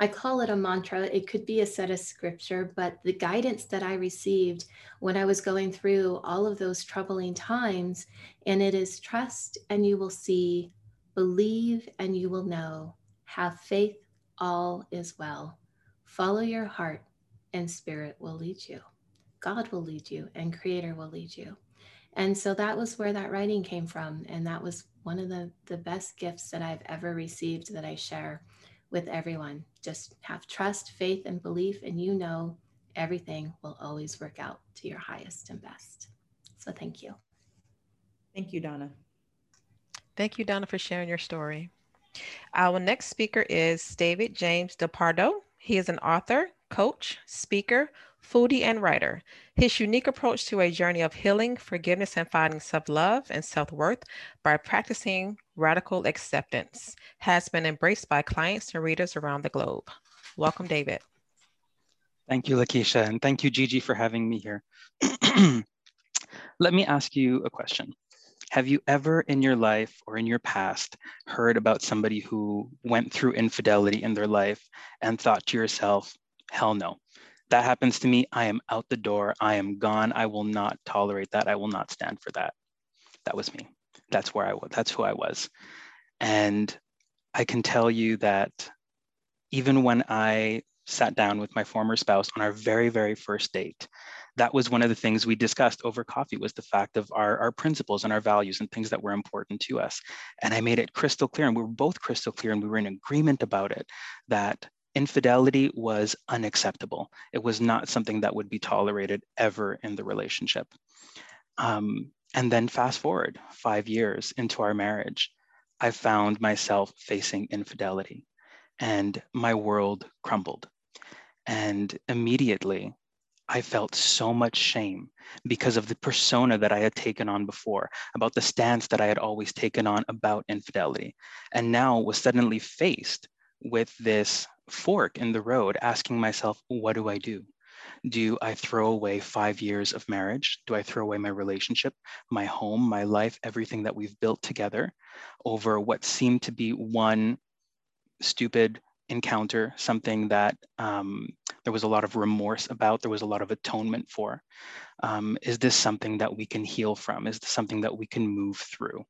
I call it a mantra. It could be a set of scripture, but the guidance that I received when I was going through all of those troubling times, and it is trust and you will see, believe and you will know, have faith, all is well. Follow your heart and spirit will lead you. God will lead you and creator will lead you. And so that was where that writing came from. And that was one of the, the best gifts that I've ever received that I share with everyone. Just have trust, faith, and belief, and you know everything will always work out to your highest and best. So thank you. Thank you, Donna. Thank you, Donna, for sharing your story. Our next speaker is David James DePardo. He is an author, coach, speaker, foodie, and writer. His unique approach to a journey of healing, forgiveness, and finding self love and self worth by practicing radical acceptance has been embraced by clients and readers around the globe. Welcome, David. Thank you, Lakeisha, and thank you, Gigi, for having me here. [CLEARS THROAT] Let me ask you a question. Have you ever in your life or in your past heard about somebody who went through infidelity in their life and thought to yourself, hell no, that happens to me, I am out the door. I am gone. I will not tolerate that. I will not stand for that. That was me. That's where I was. That's who I was. And I can tell you that even when I sat down with my former spouse on our very, very first date, that was one of the things we discussed over coffee was the fact of our, our principles and our values and things that were important to us. And I made it crystal clear, and we were both crystal clear, and we were in agreement about it, that infidelity was unacceptable. It was not something that would be tolerated ever in the relationship. Um, and then fast forward five years into our marriage, I found myself facing infidelity and my world crumbled. And immediately, I felt so much shame because of the persona that I had taken on before, about the stance that I had always taken on about infidelity, and now was suddenly faced with this fork in the road asking myself, what do I do? Do I throw away five years of marriage? Do I throw away my relationship, my home, my life, everything that we've built together over what seemed to be one stupid encounter, something that um, there was a lot of remorse about, there was a lot of atonement for. Um, is this something that we can heal from? Is this something that we can move through?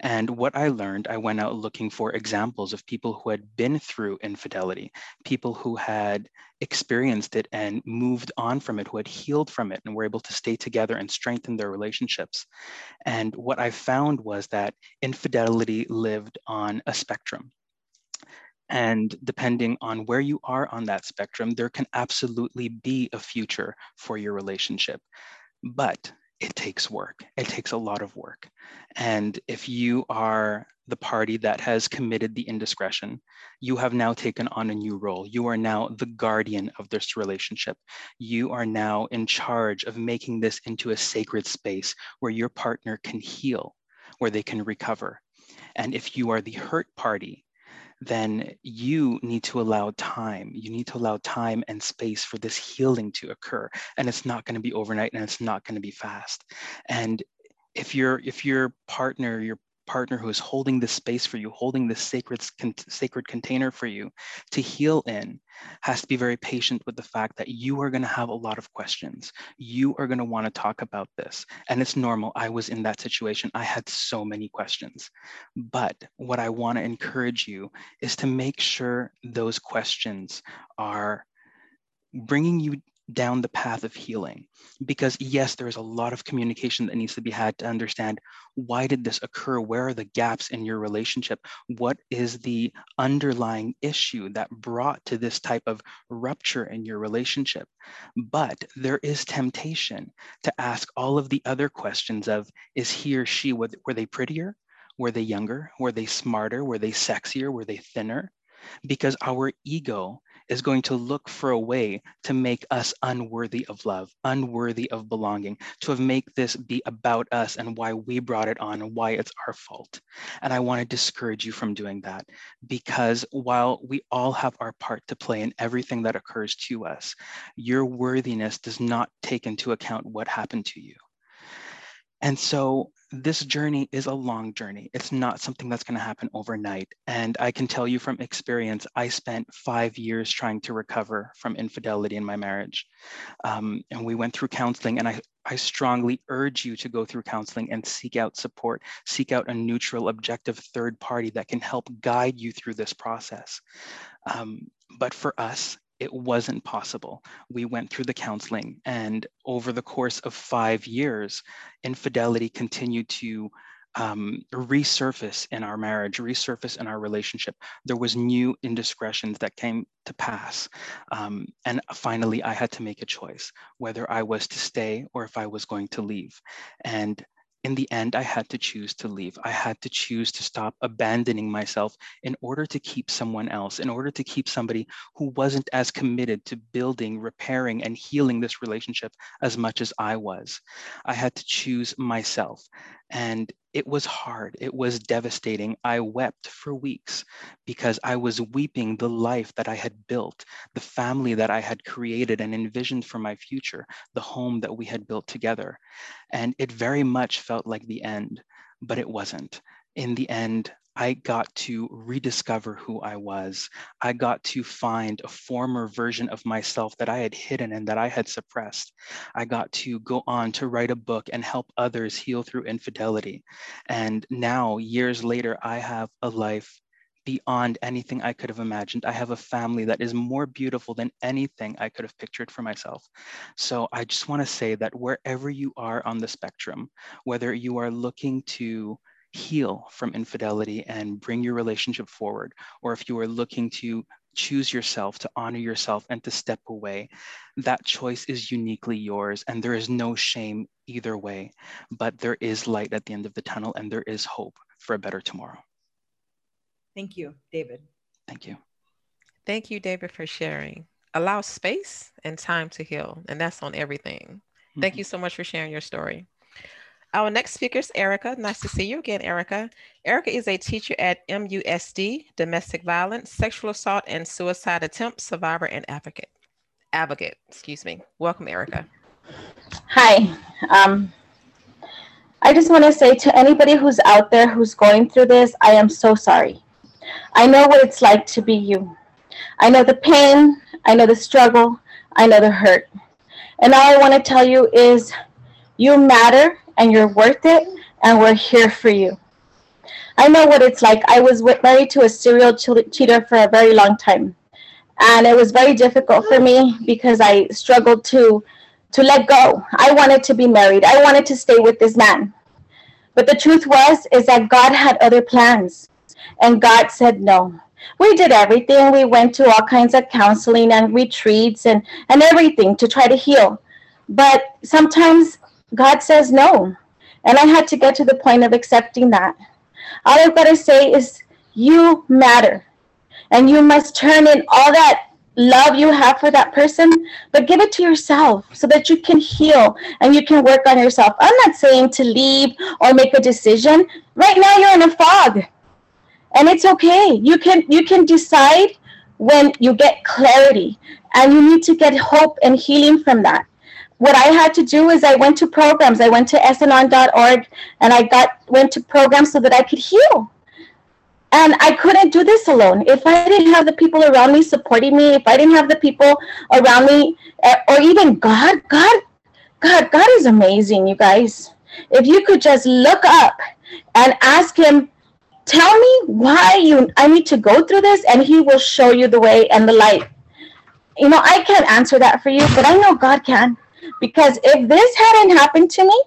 And what I learned, I went out looking for examples of people who had been through infidelity, people who had experienced it and moved on from it, who had healed from it and were able to stay together and strengthen their relationships. And what I found was that infidelity lived on a spectrum. And depending on where you are on that spectrum, there can absolutely be a future for your relationship. But it takes work. It takes a lot of work. And if you are the party that has committed the indiscretion, you have now taken on a new role. You are now the guardian of this relationship. You are now in charge of making this into a sacred space where your partner can heal, where they can recover. And if you are the hurt party, then you need to allow time. You need to allow time and space for this healing to occur. And it's not going to be overnight and it's not going to be fast. And if your if your partner, your partner who is holding this space for you, holding this sacred, sacred container for you to heal in, has to be very patient with the fact that you are going to have a lot of questions. You are going to want to talk about this. And it's normal. I was in that situation. I had so many questions. But what I want to encourage you is to make sure those questions are bringing you down the path of healing. Because yes there is a lot of communication that needs to be had to understand why did this occur? Where are the gaps in your relationship? What is the underlying issue that brought to this type of rupture in your relationship? But there is temptation to ask all of the other questions of is he or she were they prettier? Were they younger? Were they smarter? Were they sexier? Were they thinner? Because our ego is going to look for a way to make us unworthy of love, unworthy of belonging, to make this be about us and why we brought it on and why it's our fault. And I want to discourage you from doing that because while we all have our part to play in everything that occurs to us, your worthiness does not take into account what happened to you. And so this journey is a long journey. It's not something that's going to happen overnight. And I can tell you from experience, I spent five years trying to recover from infidelity in my marriage. Um, and we went through counseling, and I, I strongly urge you to go through counseling and seek out support, seek out a neutral, objective third party that can help guide you through this process. Um, but for us, it wasn't possible. We went through the counseling, and over the course of five years, infidelity continued to um, resurface in our marriage, resurface in our relationship. There was new indiscretions that came to pass. Um, and finally, I had to make a choice whether I was to stay or if I was going to leave. And in the end, I had to choose to leave. I had to choose to stop abandoning myself in order to keep someone else, in order to keep somebody who wasn't as committed to building, repairing, and healing this relationship as much as I was. I had to choose myself. And it was hard. It was devastating. I wept for weeks because I was weeping the life that I had built, the family that I had created and envisioned for my future, the home that we had built together. And it very much felt like the end, but it wasn't. In the end, I got to rediscover who I was. I got to find a former version of myself that I had hidden and that I had suppressed. I got to go on to write a book and help others heal through infidelity. And now, years later, I have a life beyond anything I could have imagined. I have a family that is more beautiful than anything I could have pictured for myself. So I just want to say that wherever you are on the spectrum, whether you are looking to heal from infidelity and bring your relationship forward, or if you are looking to choose yourself, to honor yourself, and to step away, that choice is uniquely yours. And there is no shame either way. But there is light at the end of the tunnel, and there is hope for a better tomorrow. Thank you, David. Thank you. Thank you, David, for sharing. Allow space and time to heal, and that's on everything. Mm-hmm. Thank you so much for sharing your story. Our next speaker is Erica. Nice to see you again, Erica. Erica is a teacher at MUSD, domestic violence, sexual assault, and suicide attempt survivor and advocate. Advocate, excuse me. Welcome, Erica. Hi. Um, I just want to say to anybody who's out there who's going through this, I am so sorry. I know what it's like to be you. I know the pain, I know the struggle, I know the hurt. And all I want to tell you is you matter and you're worth it, and we're here for you. I know what it's like. I was married to a serial cheater for a very long time. And it was very difficult for me because I struggled to to let go. I wanted to be married. I wanted to stay with this man. But the truth was is that God had other plans. And God said no. We did everything. We went to all kinds of counseling and retreats and, and everything to try to heal. But sometimes God says no. And I had to get to the point of accepting that. All I've got to say is, you matter. And you must turn in all that love you have for that person, but give it to yourself so that you can heal and you can work on yourself. I'm not saying to leave or make a decision. Right now you're in a fog. And it's okay. You can you can decide when you get clarity and you need to get hope and healing from that what I had to do is I went to programs. I went to SNR.org and I got went to programs so that I could heal. And I couldn't do this alone. If I didn't have the people around me supporting me, if I didn't have the people around me, eh, or even God, God, God, God is amazing, you guys. If you could just look up and ask Him, tell me why you I need to go through this, and He will show you the way and the light. You know, I can't answer that for you, but I know God can. Because if this hadn't happened to me,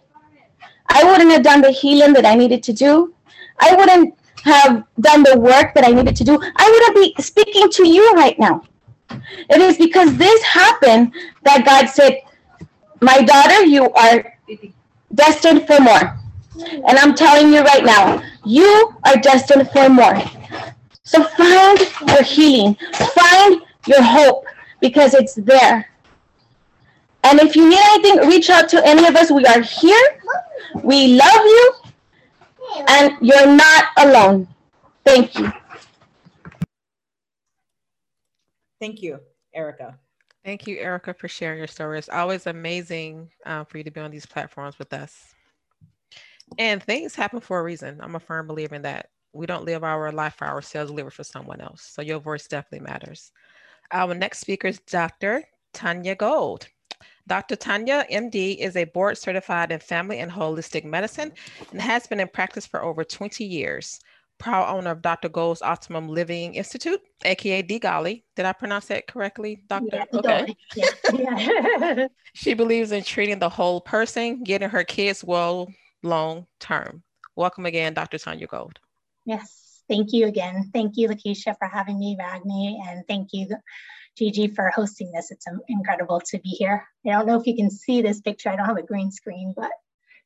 I wouldn't have done the healing that I needed to do. I wouldn't have done the work that I needed to do. I wouldn't be speaking to you right now. It is because this happened that God said, My daughter, you are destined for more. And I'm telling you right now, you are destined for more. So find your healing, find your hope because it's there. And if you need anything, reach out to any of us. We are here. We love you. And you're not alone. Thank you. Thank you, Erica. Thank you, Erica, for sharing your story. It's always amazing uh, for you to be on these platforms with us. And things happen for a reason. I'm a firm believer in that. We don't live our life for ourselves, we live it for someone else. So your voice definitely matters. Our next speaker is Dr. Tanya Gold. Dr. Tanya, MD, is a board certified in family and holistic medicine and has been in practice for over 20 years. Proud owner of Dr. Gold's Optimum Living Institute, aka DGOLI. Did I pronounce that correctly, Doctor? Yeah, okay. Yeah. [LAUGHS] she believes in treating the whole person, getting her kids well long term. Welcome again, Dr. Tanya Gold. Yes, thank you again. Thank you, Lakeisha, for having me, Ragni, and thank you Gigi for hosting this. It's incredible to be here. I don't know if you can see this picture. I don't have a green screen, but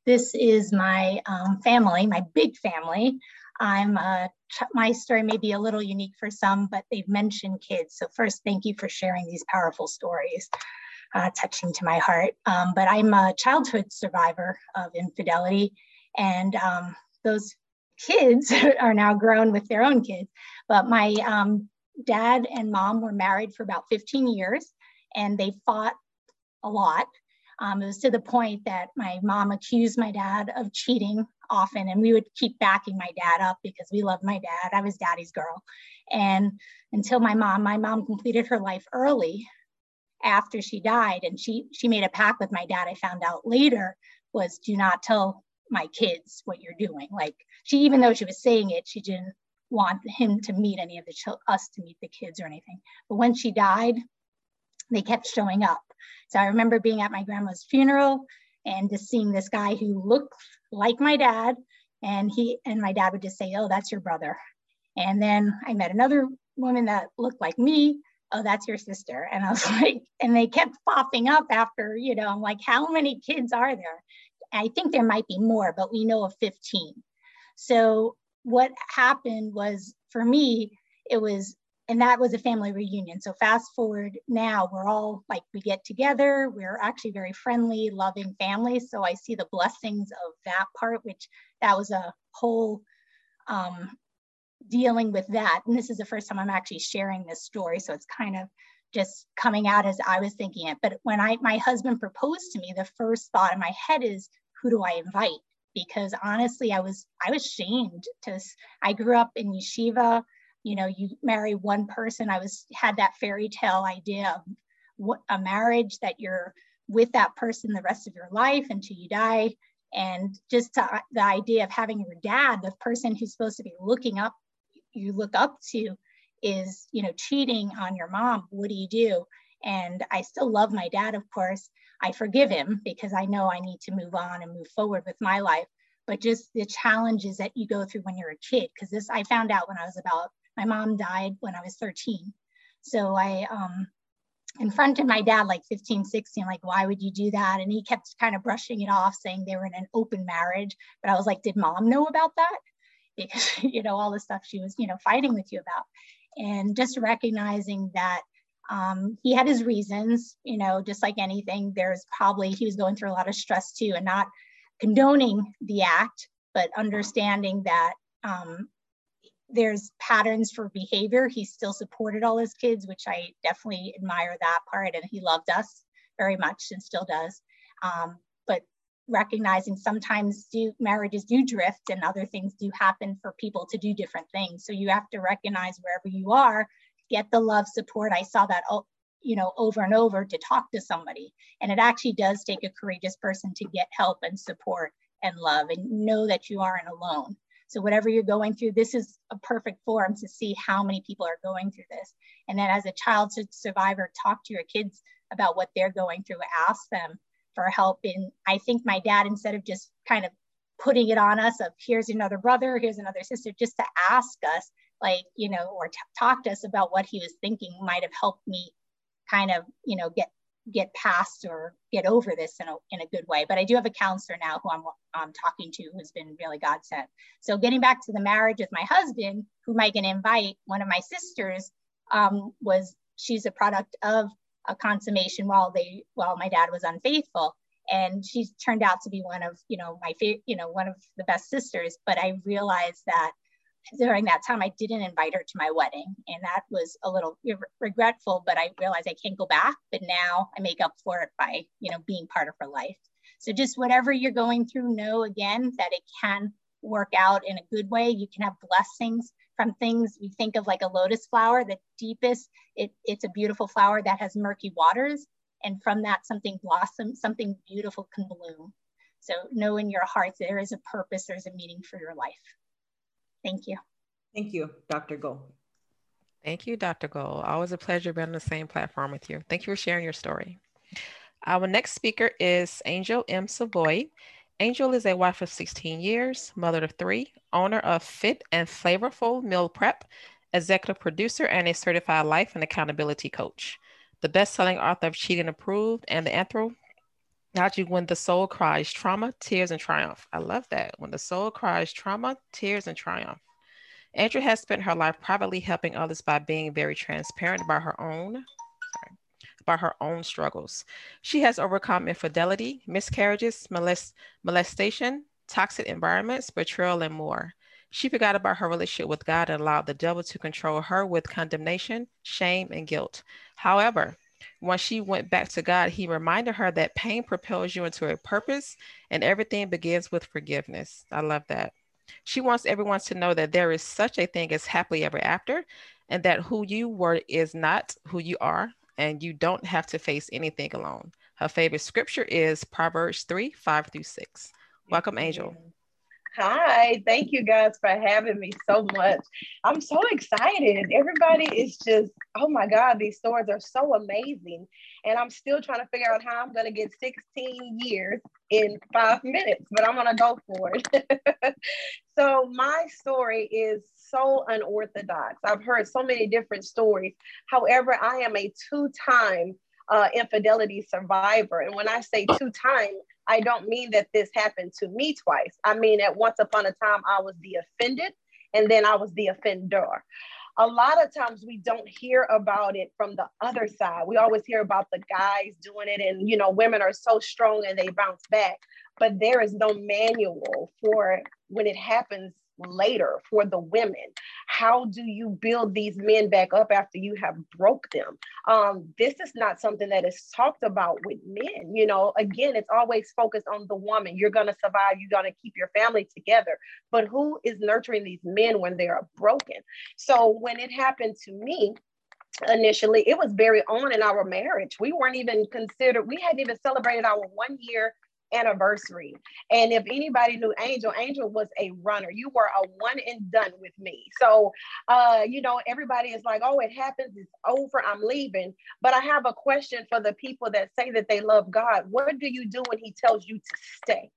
this is my um, family, my big family. I'm uh, my story may be a little unique for some, but they've mentioned kids. So first, thank you for sharing these powerful stories, uh, touching to my heart. Um, but I'm a childhood survivor of infidelity, and um, those kids [LAUGHS] are now grown with their own kids. But my um, dad and mom were married for about 15 years and they fought a lot. Um, it was to the point that my mom accused my dad of cheating often, and we would keep backing my dad up because we loved my dad. I was daddy's girl. And until my mom, my mom completed her life early after she died, and she she made a pact with my dad. I found out later was do not tell my kids what you're doing. Like she, even though she was saying it, she didn't want him to meet any of the ch- us to meet the kids or anything. But when she died, they kept showing up. So I remember being at my grandma's funeral and just seeing this guy who looked like my dad, and he and my dad would just say, "Oh, that's your brother." And then I met another woman that looked like me. Oh, that's your sister. And I was [LAUGHS] like, and they kept popping up after, you know, I'm like, how many kids are there? I think there might be more, but we know of 15. So what happened was for me, it was, and that was a family reunion. So fast forward now, we're all like, we get together, we're actually very friendly, loving families. So I see the blessings of that part, which that was a whole um, dealing with that. And this is the first time I'm actually sharing this story. So it's kind of just coming out as I was thinking it. But when I my husband proposed to me, the first thought in my head is, who do I invite? Because honestly i was i was shamed to i grew up in yeshiva you know you marry one person i was had that fairy tale idea of what a marriage that you're with that person the rest of your life until you die. And just to, the idea of having your dad, the person who's supposed to be looking up, you look up to, is you know cheating on your mom. What do you do? And I still love my dad, of course. I forgive him because I know I need to move on and move forward with my life. But just the challenges that you go through when you're a kid, because this I found out when I was about my mom died when I was 13. So I um, confronted my dad like 15, 16, like, why would you do that? And he kept kind of brushing it off, saying they were in an open marriage. But I was like, did mom know about that? [LAUGHS] Because, you know, all the stuff she was, you know, fighting with you about. And just recognizing that um, he had his reasons, you know, just like anything, there's probably, he was going through a lot of stress too, and not condoning the act, but understanding that um, there's patterns for behavior. He still supported all his kids, which I definitely admire that part. And he loved us very much and still does. Um, but recognizing sometimes do marriages do drift and other things do happen for people to do different things. So you have to recognize wherever you are, get the love support. I saw that oh, you know over and over to talk to somebody. And it actually does take a courageous person to get help and support and love and know that you aren't alone. So whatever you're going through, this is a perfect forum to see how many people are going through this. And then as a child survivor, talk to your kids about what they're going through, ask them for help. And I think my dad, instead of just kind of putting it on us of here's another brother, here's another sister, just to ask us like, you know, or talk to us about what he was thinking might have helped me kind of, you know, get get past or get over this in a, in a good way. But I do have a counselor now who I'm, I'm talking to who's been really God sent. So getting back to the marriage with my husband, whom I can invite, one of my sisters um, was, she's a product of a consummation while they, while my dad was unfaithful. And she's turned out to be one of, you know, my favorite, you know, one of the best sisters. But I realized that during that time, I didn't invite her to my wedding. And that was a little regretful, but I realized I can't go back. But now I make up for it by, you know, being part of her life. So just whatever you're going through, know again that it can work out in a good way. You can have blessings from things we think of like a lotus flower, the deepest, it, it's a beautiful flower that has murky waters. And from that, something blossoms, something beautiful can bloom. So know in your heart there is a purpose, there's a meaning for your life. Thank you. Thank you, Dr. Go. Thank you, Dr. Gold. Always a pleasure being on the same platform with you. Thank you for sharing your story. Our next speaker is Angel M. Savoy. Angel is a wife of 16 years, mother of three, owner of Fit and Flavorful Meal Prep, executive producer, and a certified life and accountability coach. The best-selling author of Cheating Approved and the Anthro you when the soul cries trauma, tears, and triumph. I love that. When the soul cries trauma, tears, and triumph. Andrea has spent her life privately helping others by being very transparent about her own sorry, about her own struggles. She has overcome infidelity, miscarriages, molest, molestation, toxic environments, betrayal, and more. She forgot about her relationship with God and allowed the devil to control her with condemnation, shame, and guilt. However, when she went back to God, he reminded her that pain propels you into a purpose and everything begins with forgiveness. I love that. She wants everyone to know that there is such a thing as happily ever after and that who you were is not who you are and you don't have to face anything alone. Her favorite scripture is Proverbs 3 5 through 6. Welcome, Angel. Hi, thank you guys for having me so much. I'm so excited. Everybody is just, oh my God, these stories are so amazing. And I'm still trying to figure out how I'm going to get 16 years in five minutes, but I'm going to go for it. [LAUGHS] so, my story is so unorthodox. I've heard so many different stories. However, I am a two time uh, infidelity survivor. And when I say two time, I don't mean that this happened to me twice. I mean that once upon a time I was the offended and then I was the offender. A lot of times we don't hear about it from the other side. We always hear about the guys doing it, and you know, women are so strong and they bounce back. But there is no manual for when it happens later for the women. How do you build these men back up after you have broke them? Um, this is not something that is talked about with men you know. Again it's always focused on the woman. You're going to survive you're going to keep your family together. But who is nurturing these men when they are broken? So when it happened to me initially, it was very on in our marriage. We weren't even considered, we hadn't even celebrated our one year anniversary. And if anybody knew Angel, Angel was a runner. You were a one and done with me. So, uh, you know, everybody is like, oh, it happens, it's over, I'm leaving. But I have a question for the people that say that they love God. What do you do when He tells you to stay?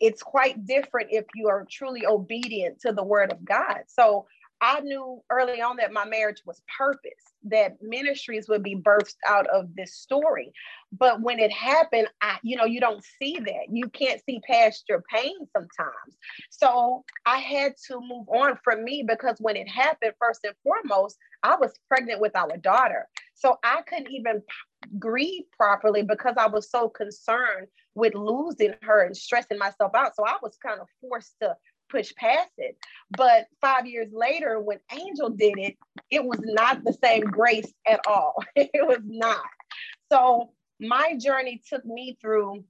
It's quite different if you are truly obedient to the word of God. So, I knew early on that my marriage was purpose, that ministries would be birthed out of this story. But when it happened, I, you know, you don't see that. You can't see past your pain sometimes. So I had to move on from me because when it happened, first and foremost, I was pregnant with our daughter. So I couldn't even grieve properly because I was so concerned with losing her and stressing myself out. So I was kind of forced to push past it. But five years later, when Angel did it, it was not the same grace at all. [LAUGHS] it was not. So my journey took me through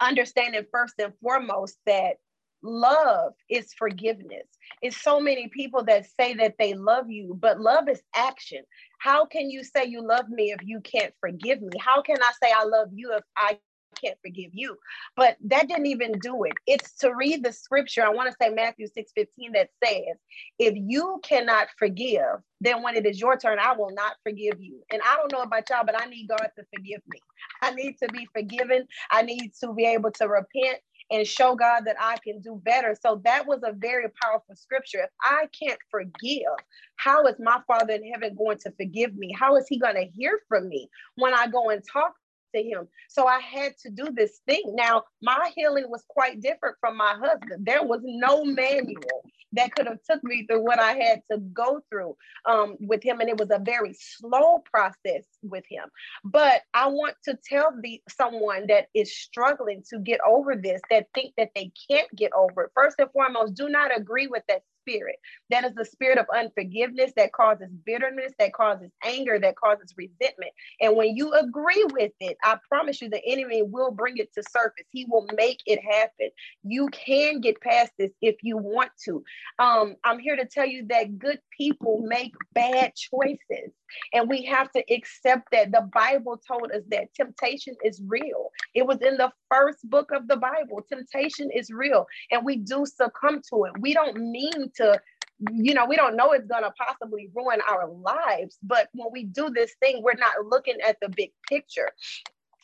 understanding first and foremost that love is forgiveness. It's so many people that say that they love you, but love is action. How can you say you love me if you can't forgive me? How can I say I love you if I can't forgive you. But that didn't even do it. It's to read the scripture. I want to say Matthew 6 15 that says, If you cannot forgive, then when it is your turn, I will not forgive you. And I don't know about y'all, but I need God to forgive me. I need to be forgiven. I need to be able to repent and show God that I can do better. So that was a very powerful scripture. If I can't forgive, how is my Father in heaven going to forgive me? How is He going to hear from me when I go and talk to him. So I had to do this thing. Now, my healing was quite different from my husband. There was no manual that could have took me through what I had to go through um, with him. And it was a very slow process with him. But I want to tell the someone that is struggling to get over this, that think that they can't get over it. First and foremost, do not agree with that spirit. That is the spirit of unforgiveness that causes bitterness, that causes anger, that causes resentment. And when you agree with it, I promise you the enemy will bring it to surface. He will make it happen. You can get past this if you want to. Um, I'm here to tell you that good people make bad choices. And we have to accept that the Bible told us that temptation is real. It was in the first book of the Bible. Temptation is real, and we do succumb to it. We don't mean to you know, we don't know it's going to possibly ruin our lives. But when we do this thing, we're not looking at the big picture.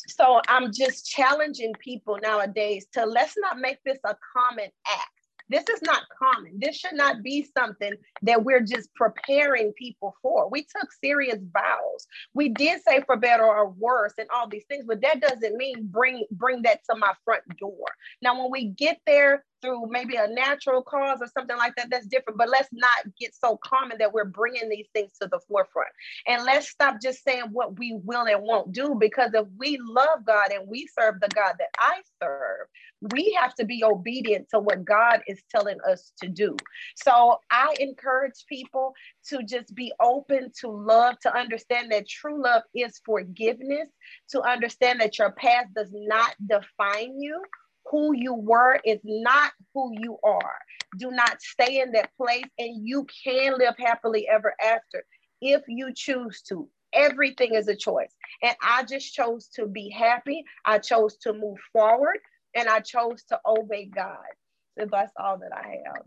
So I'm just challenging people nowadays to let's not make this a common act. This is not common. This should not be something that we're just preparing people for. We took serious vows. We did say for better or worse and all these things, but that doesn't mean bring bring that to my front door. Now, when we get there, through maybe a natural cause or something like that, that's different. But let's not get so common that we're bringing these things to the forefront. And let's stop just saying what we will and won't do, because if we love God and we serve the God that I serve, we have to be obedient to what God is telling us to do. So I encourage people to just be open to love, to understand that true love is forgiveness, to understand that your past does not define you who you were is not who you are. Do not stay in that place, and you can live happily ever after if you choose to. Everything is a choice. And I just chose to be happy. I chose to move forward, and I chose to obey God. So that's all that I have.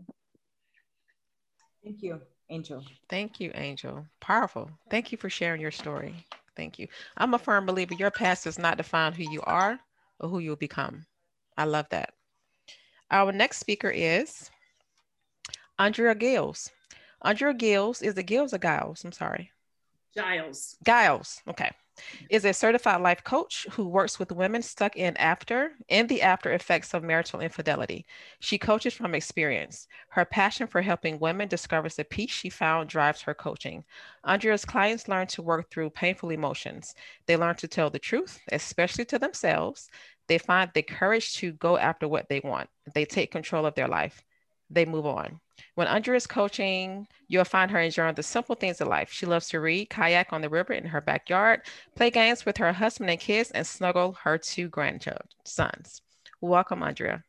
Thank you, Angel. Thank you, Angel. Powerful. Thank you for sharing your story. Thank you. I'm a firm believer your past does not define who you are or who you'll become. I love that. Our next speaker is Andrea Giles. Andrea Giles is the Giles or Giles? I'm sorry. Giles. Giles. Okay. Is a certified life coach who works with women stuck in after in the after effects of marital infidelity. She coaches from experience. Her passion for helping women discover the peace she found drives her coaching. Andrea's clients learn to work through painful emotions. They learn to tell the truth, especially to themselves, they find the courage to go after what they want. They take control of their life. They move on. When Andrea is coaching, you'll find her enjoying the simple things of life. She loves to read, kayak on the river in her backyard, play games with her husband and kids, and snuggle her two grandsons. Welcome, Andrea.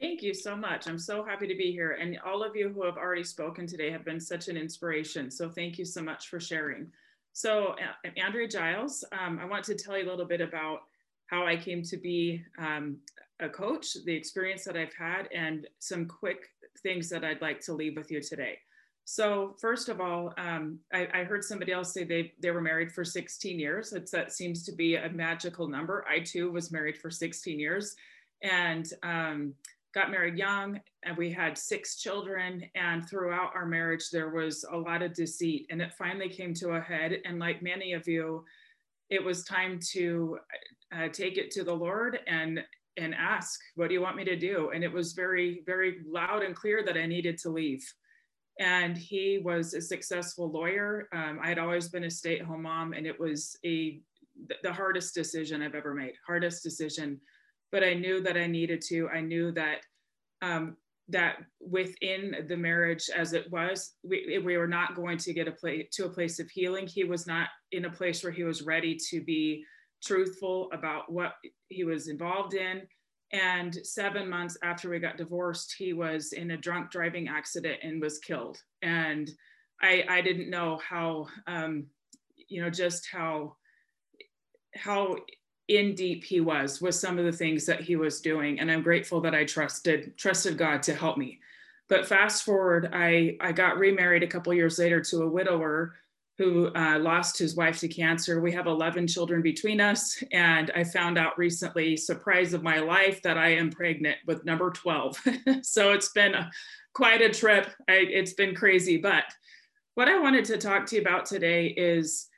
Thank you so much. I'm so happy to be here. And all of you who have already spoken today have been such an inspiration. So thank you so much for sharing. So I'm Andrea Giles. Um, I want to tell you a little bit about how I came to be um, a coach, the experience that I've had, and some quick things that I'd like to leave with you today. So first of all, um, I, I, heard somebody else say they, they were married for 16 years. It's, that seems to be a magical number. I too was married for 16 years and um, got married young and we had six children. And throughout our marriage, there was a lot of deceit and it finally came to a head. And like many of you, it was time to uh, take it to the Lord and and ask, what do you want me to do? And it was very, very loud and clear that I needed to leave and he was a successful lawyer. Um, I had always been a stay-at-home mom, and it was a the hardest decision I've ever made. Hardest decision, but I knew that I needed to. I knew that um, that within the marriage as it was, we, we were not going to get a place to a place of healing. He was not in a place where he was ready to be truthful about what he was involved in and seven months after we got divorced, he was in a drunk driving accident and was killed. And I, I didn't know how, um, you know, just how, how in deep he was with some of the things that he was doing. And I'm grateful that I trusted, trusted God to help me. But fast forward, I, I got remarried a couple years later to a widower who uh, lost his wife to cancer. We have 11 children between us. And I found out recently, surprise of my life, that I am pregnant with number 12. [LAUGHS] so it's been a, quite a trip. I, it's been crazy. But what I wanted to talk to you about today is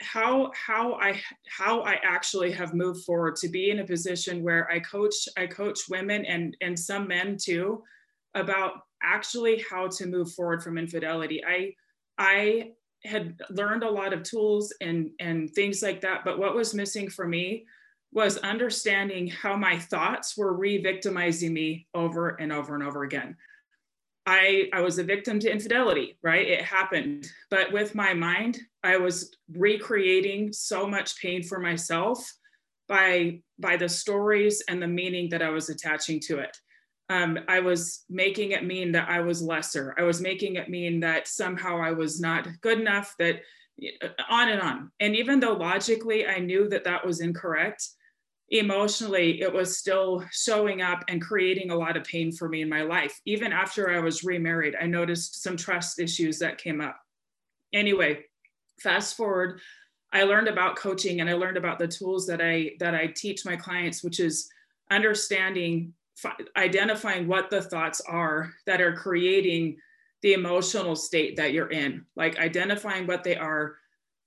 how how I how I actually have moved forward to be in a position where I coach I coach women and and some men too about actually how to move forward from infidelity. I I had learned a lot of tools and and things like that but what was missing for me was understanding how my thoughts were re-victimizing me over and over and over again. I i was a victim to infidelity right? It happened but with my mind i was recreating so much pain for myself by by the stories and the meaning that i was attaching to it um, I was making it mean that I was lesser. I was making it mean that somehow I was not good enough, that uh, on and on. And even though logically I knew that that was incorrect, emotionally it was still showing up and creating a lot of pain for me in my life. Even after I was remarried, I noticed some trust issues that came up. Anyway, fast forward, I learned about coaching and I learned about the tools that I that I teach my clients, which is understanding identifying what the thoughts are that are creating the emotional state that you're in, like identifying what they are,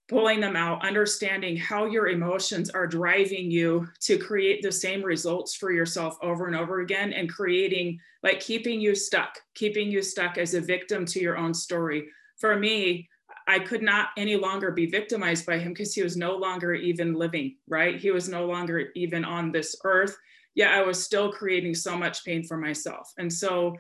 pulling them out, understanding how your emotions are driving you to create the same results for yourself over and over again, and creating like keeping you stuck, keeping you stuck as a victim to your own story. For me, I could not any longer be victimized by him because he was no longer even living, right? He was no longer even on this earth yet I was still creating so much pain for myself. And so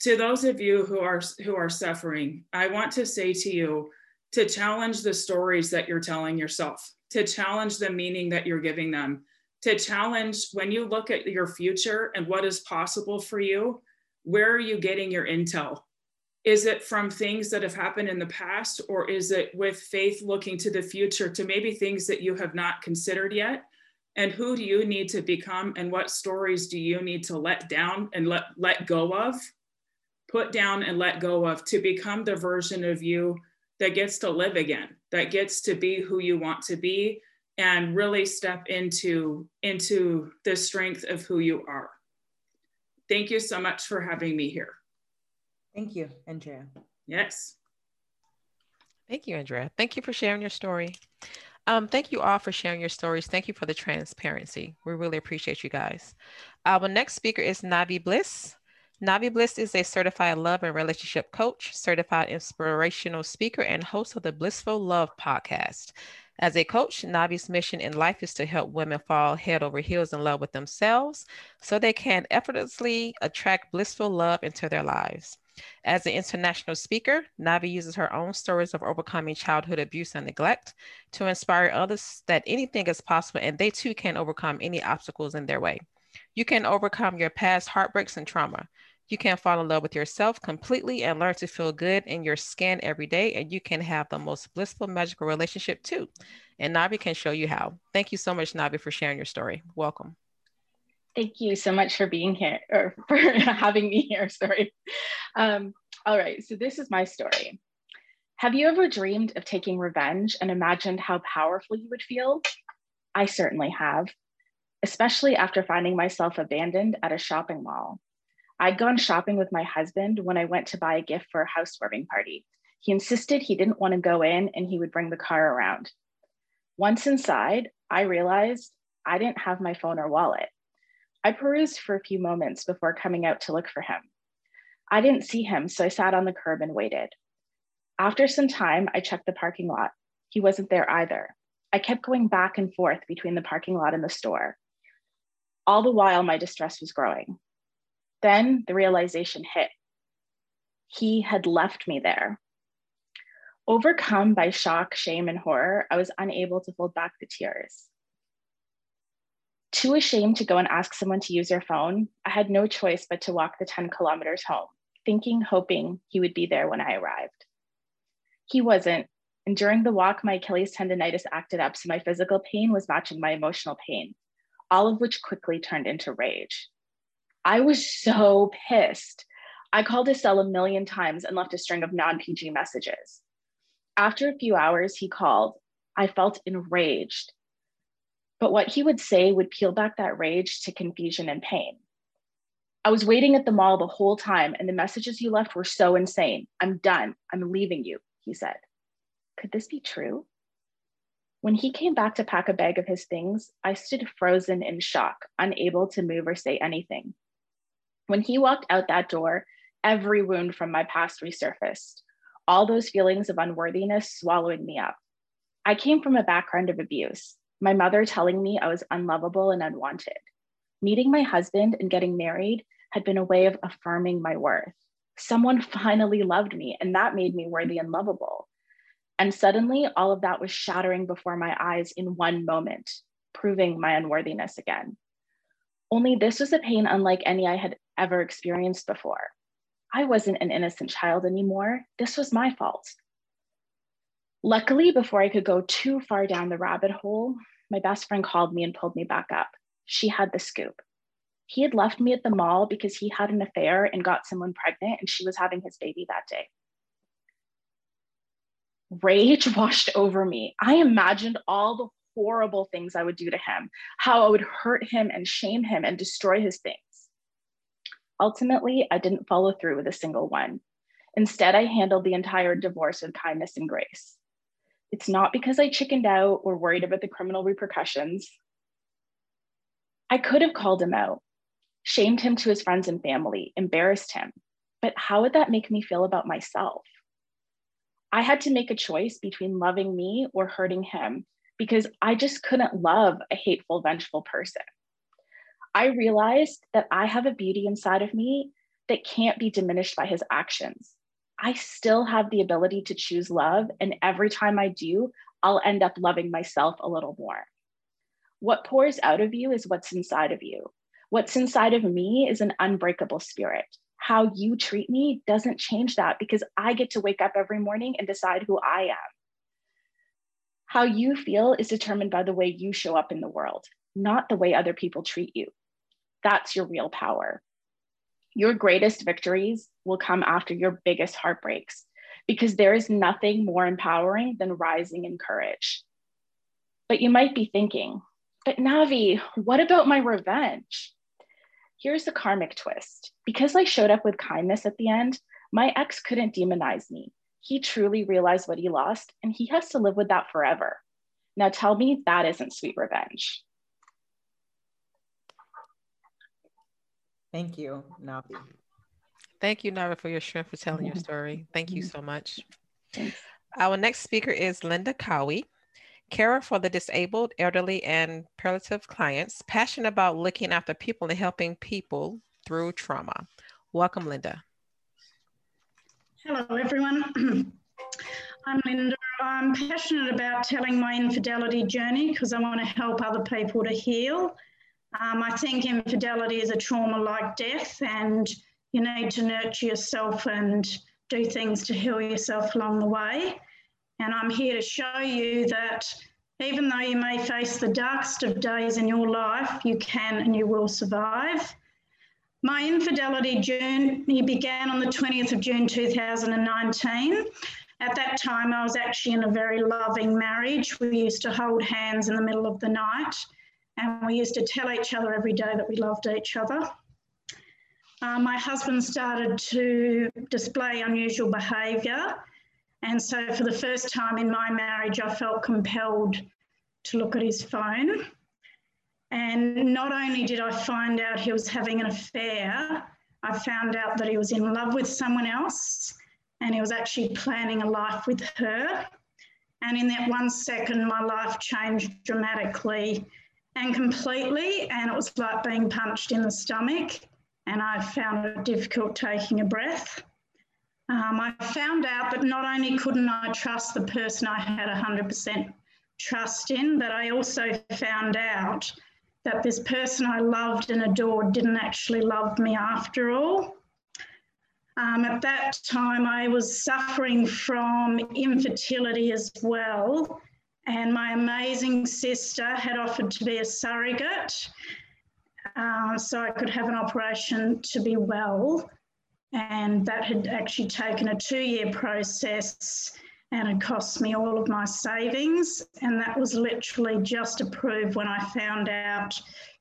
to those of you who are who are suffering, I want to say to you to challenge the stories that you're telling yourself, to challenge the meaning that you're giving them, to challenge when you look at your future and what is possible for you, where are you getting your intel? Is it from things that have happened in the past, or is it with faith looking to the future to maybe things that you have not considered yet? And who do you need to become and what stories do you need to let down and let let go of? Put down and let go of to become the version of you that gets to live again that gets to be who you want to be and really step into into the strength of who you are. Thank you so much for having me here. Thank you andrea. Yes. Thank you andrea. Thank you for sharing your story um, thank you all for sharing your stories. Thank you for the transparency. We really appreciate you guys. Our next speaker is Navi Bliss. Navi Bliss is a certified love and relationship coach, certified inspirational speaker, and host of the Blissful Love podcast. As a coach, Navi's mission in life is to help women fall head over heels in love with themselves so they can effortlessly attract blissful love into their lives. As an international speaker, Navi uses her own stories of overcoming childhood abuse and neglect to inspire others that anything is possible and they too can overcome any obstacles in their way. You can overcome your past heartbreaks and trauma. You can fall in love with yourself completely and learn to feel good in your skin every day. And you can have the most blissful, magical relationship too. And Navi can show you how. Thank you so much, Navi, for sharing your story. Welcome. Thank you so much for being here or [LAUGHS] for having me here. Sorry. Um, all right, so this is my story. Have you ever dreamed of taking revenge and imagined how powerful you would feel? I certainly have, especially after finding myself abandoned at a shopping mall. I'd gone shopping with my husband when I went to buy a gift for a housewarming party. He insisted he didn't want to go in and he would bring the car around. Once inside, I realized I didn't have my phone or wallet. I perused for a few moments before coming out to look for him. I didn't see him, so I sat on the curb and waited. After some time, I checked the parking lot. He wasn't there either. I kept going back and forth between the parking lot and the store. All the while, my distress was growing. Then the realization hit. He had left me there. Overcome by shock, shame, and horror, I was unable to hold back the tears. Too ashamed to go and ask someone to use their phone, I had no choice but to walk the 10 kilometers home, thinking, hoping he would be there when I arrived. He wasn't. And during the walk, my Achilles tendonitis acted up, so my physical pain was matching my emotional pain, all of which quickly turned into rage. I was so pissed. I called his cell a million times and left a string of non PG messages. After a few hours, he called. I felt enraged. But what he would say would peel back that rage to confusion and pain. I was waiting at the mall the whole time, and the messages you left were so insane. I'm done. I'm leaving you he said. Could this be true? When he came back to pack a bag of his things, I stood frozen in shock, unable to move or say anything. When he walked out that door, every wound from my past resurfaced, all those feelings of unworthiness swallowing me up. I came from a background of abuse, my mother telling me I was unlovable and unwanted. Meeting my husband and getting married had been a way of affirming my worth someone [LAUGHS] finally loved me and that made me worthy and lovable. And suddenly, all of that was shattering before my eyes in one moment, proving my unworthiness again. Only this was a pain unlike any I had ever experienced before. I wasn't an innocent child anymore. This was my fault. Luckily, before I could go too far down the rabbit hole, my best friend called me and pulled me back up. She had the scoop. He had left me at the mall because he had an affair and got someone pregnant, and she was having his baby that day. Rage [LAUGHS] washed over me. I imagined all the horrible things I would do to him, how I would hurt him and shame him and destroy his things. Ultimately, I didn't follow through with a single one. Instead, I handled the entire divorce with kindness and grace. It's not because I chickened out or worried about the criminal repercussions. I could have called him out shamed him to his friends and family, embarrassed him. But how would that make me feel about myself? I had to make a choice between loving me or hurting him because I just couldn't love a hateful, vengeful person. I realized that I have a beauty inside of me that can't be diminished by his actions. I still have the ability to choose love, and every time I do, I'll end up loving myself a little more. What pours out of you is what's inside of you. What's inside of me is an unbreakable spirit. How you treat me doesn't change that because I get to wake up every morning and decide who I am. How you feel is determined by the way you show up in the world, not the way other people treat you. That's your real power. Your greatest victories will come after your biggest heartbreaks because there is nothing more empowering than rising in courage. But you might be thinking, but Navi, what about my revenge? Here's the karmic twist. Because I showed up with kindness at the end, my ex couldn't demonize me. He truly realized what he lost, and he has to live with that forever. Now tell me that isn't sweet revenge. Thank you, Navi. Thank you, Navi, for your strength for telling your story. Thank you so much. Our next speaker is Linda Cowie carer for the disabled, elderly, and palliative clients, passionate about looking after people and helping people through trauma. Welcome, Linda. Hello, everyone. [CLEARS THROAT] I'm Linda. I'm passionate about telling my infidelity journey because I want to help other people to heal. Um, I think infidelity is a trauma like death, and you need to nurture yourself and do things to heal yourself along the way. And I'm here to show you that even though you may face the darkest of days in your life, you can and you will survive. My infidelity journey began on the 20th of June 2019. At that time, I was actually in a very loving marriage. We used to hold hands in the middle of the night, and we used to tell each other every day that we loved each other. Uh, my husband started to display unusual behaviour. And so, for the first time in my marriage, I felt compelled to look at his phone. And not only did I find out he was having an affair, I found out that he was in love with someone else and he was actually planning a life with her. And in that one second, my life changed dramatically and completely. And it was like being punched in the stomach and I found it difficult taking a breath. Um, I found out that not only couldn't I trust the person I had 100% trust in, but I also found out that this person I loved and adored didn't actually love me after all. Um, at that time, I was suffering from infertility as well, and my amazing sister had offered to be a surrogate uh, so I could have an operation to be well. And that had actually taken a two year process and it cost me all of my savings. And that was literally just approved when I found out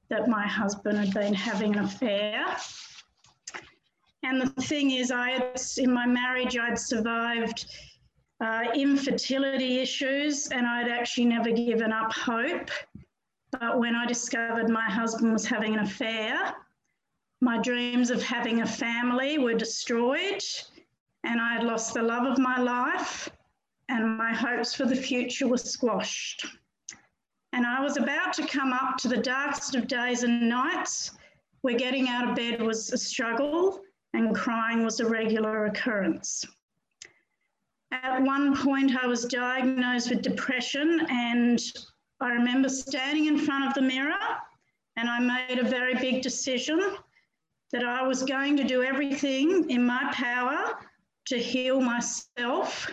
that my husband had been having an affair. And the thing is, I had, in my marriage, I'd survived uh, infertility issues and I'd actually never given up hope. But when I discovered my husband was having an affair, my dreams of having a family were destroyed, and I had lost the love of my life, and my hopes for the future were squashed. And I was about to come up to the darkest of days and nights where getting out of bed was a struggle and crying was a regular occurrence. At one point, I was diagnosed with depression and I remember standing in front of the mirror and I made a very big decision that I was going to do everything in my power to heal myself,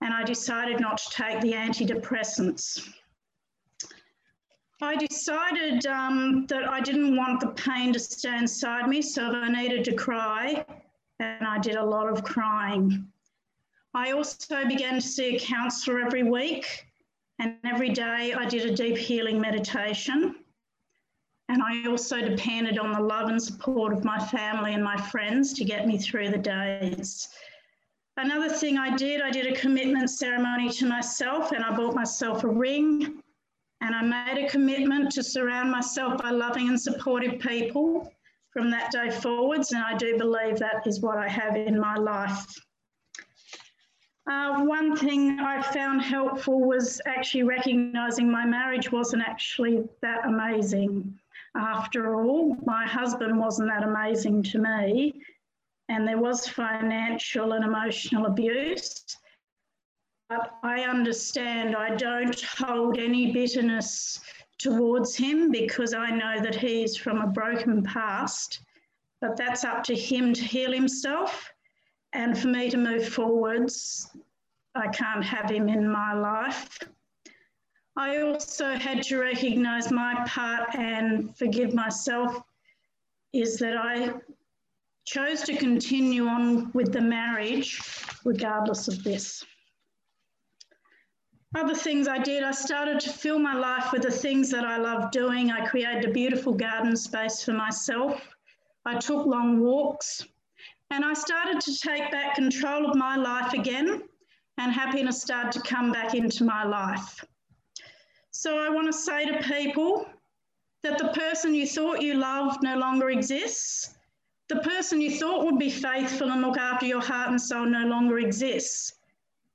and I decided not to take the antidepressants. I decided um, that I didn't want the pain to stay inside me, so I needed to cry, and I did a lot of crying. I also began to see a counsellor every week and every day I did a deep healing meditation. And I also depended on the love and support of my family and my friends to get me through the days. Another thing I did, I did a commitment ceremony to myself and I bought myself a ring. And I made a commitment to surround myself by loving and supportive people from that day forwards. And I do believe that is what I have in my life. Uh, one thing I found helpful was actually recognizing my marriage wasn't actually that amazing. After all, my husband wasn't that amazing to me, and there was financial and emotional abuse. But I understand I don't hold any bitterness towards him because I know that he's from a broken past. But that's up to him to heal himself and for me to move forwards, I can't have him in my life. I also had to recognise my part and forgive myself is that I chose to continue on with the marriage regardless of this. Other things I did, I started to fill my life with the things that I love doing. I created a beautiful garden space for myself. I took long walks. And I started to take back control of my life again, and happiness started to come back into my life. So I want to say to people that the person you thought you loved no longer exists. The person you thought would be faithful and look after your heart and soul no longer exists.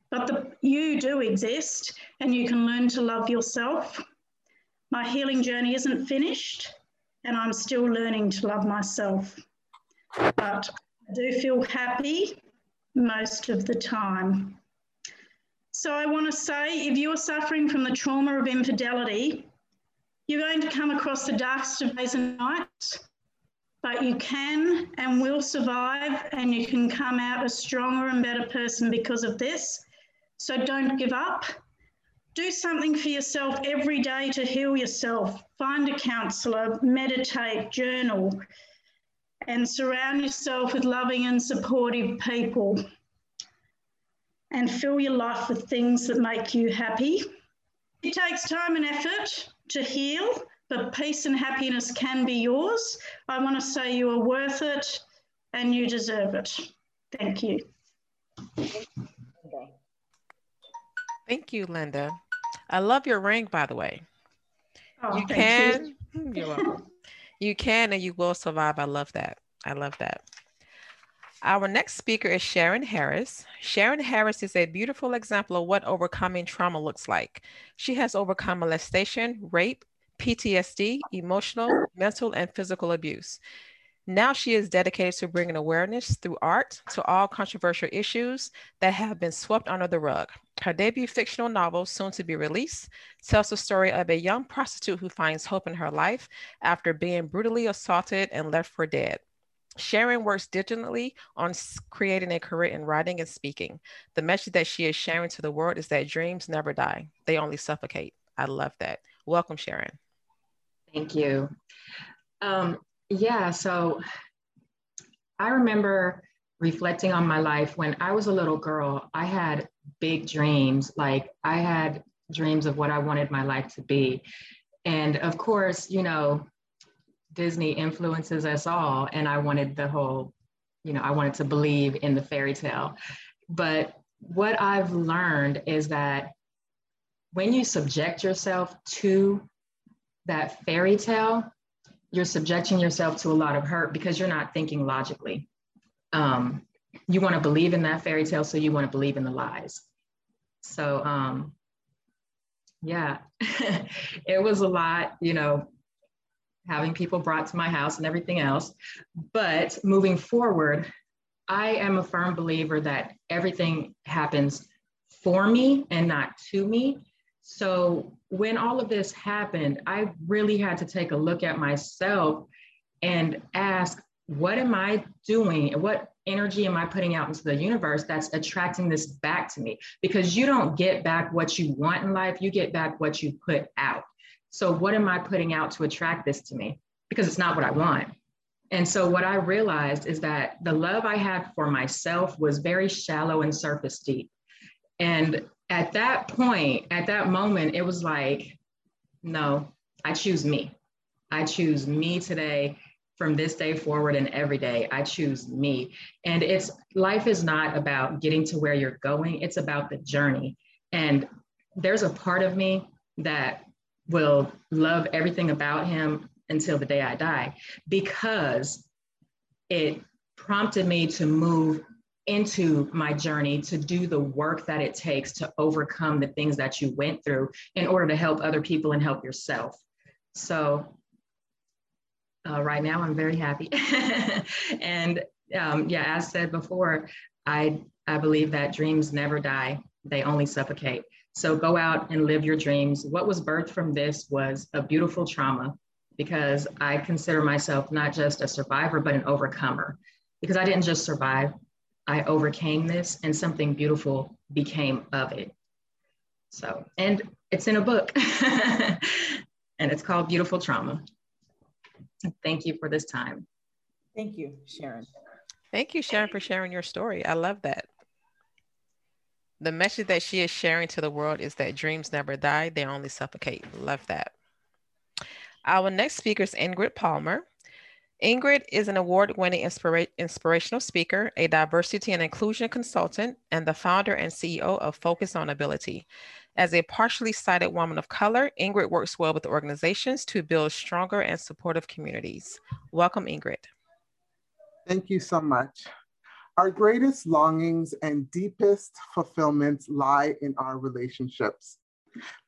But the, you do exist, and you can learn to love yourself. My healing journey isn't finished, and I'm still learning to love myself. But I do feel happy most of the time. So I want to say if you're suffering from the trauma of infidelity, you're going to come across the darkest of days and nights. but you can and will survive, and you can come out a stronger and better person because of this. So don't give up. Do something for yourself every day to heal yourself. Find a counselor, meditate, journal, and surround yourself with loving and supportive people. And fill your life with things that make you happy. It takes time and effort to heal, but peace and happiness can be yours. I want to say you are worth it and you deserve it. Thank you. Thank you, Linda. I love your ring, by the way. Oh, you thank can. you. [LAUGHS] You're welcome. You can and you will survive. I love that. I love that. Our next speaker is Sharon Harris. Sharon Harris is a beautiful example of what overcoming trauma looks like. She has overcome molestation, rape, PTSD, emotional, mental, and physical abuse. Now she is dedicated to bringing awareness through art to all controversial issues that have been swept under the rug. Her debut fictional novel, soon to be released, tells the story of a young prostitute who finds hope in her life after being brutally assaulted and left for dead. Sharon works diligently on creating a career in writing and speaking. The message that she is sharing to the world is that dreams never die, they only suffocate. I love that. Welcome, Sharon. Thank you. Um, yeah, so I remember reflecting on my life when I was a little girl. I had big dreams. Like I had dreams of what I wanted my life to be. And of course, you know, Disney influences us all. And I wanted the whole, you know, I wanted to believe in the fairy tale. But what I've learned is that when you subject yourself to that fairy tale, you're subjecting yourself to a lot of hurt because you're not thinking logically. Um, you want to believe in that fairy tale, so you want to believe in the lies. So, um, yeah, [LAUGHS] it was a lot, you know, having people brought to my house and everything else. But moving forward, I am a firm believer that everything happens for me and not to me. So when all of this happened, I really had to take a look at myself and ask, what am I doing? What energy am I putting out into the universe that's attracting this back to me? Because you don't get back what you want in life, you get back what you put out. So, what am I putting out to attract this to me? Because it's not what I want. And so, what I realized is that the love I had for myself was very shallow and surface deep. And at that point, at that moment, it was like, no, I choose me. I choose me today from this day forward and every day. I choose me. And it's life is not about getting to where you're going, it's about the journey. And there's a part of me that will love everything about him until the day I die because it prompted me to move into my journey to do the work that it takes to overcome the things that you went through in order to help other people and help yourself. So, uh, right now, I'm very happy. [LAUGHS] and um, yeah, as said before, I, I believe that dreams never die, they only suffocate. So go out and live your dreams. What was birthed from this was a beautiful trauma because I consider myself not just a survivor, but an overcomer. Because I didn't just survive, I overcame this and something beautiful became of it. So, and it's in a book [LAUGHS] and it's called Beautiful Trauma. Thank you for this time. Thank you, Sharon. Thank you, Sharon, for sharing your story. I love that the message that she is sharing to the world is that dreams never die, they only suffocate. Love that. Our next speaker is Ingrid Palmer. Ingrid is an award winning inspira- inspirational speaker, a diversity and inclusion consultant, and the founder and CEO of Focus on Ability. As a partially sighted woman of color, Ingrid works well with organizations to build stronger and supportive communities. Welcome, Ingrid. Thank you so much. Our greatest longings and deepest fulfillments lie in our relationships.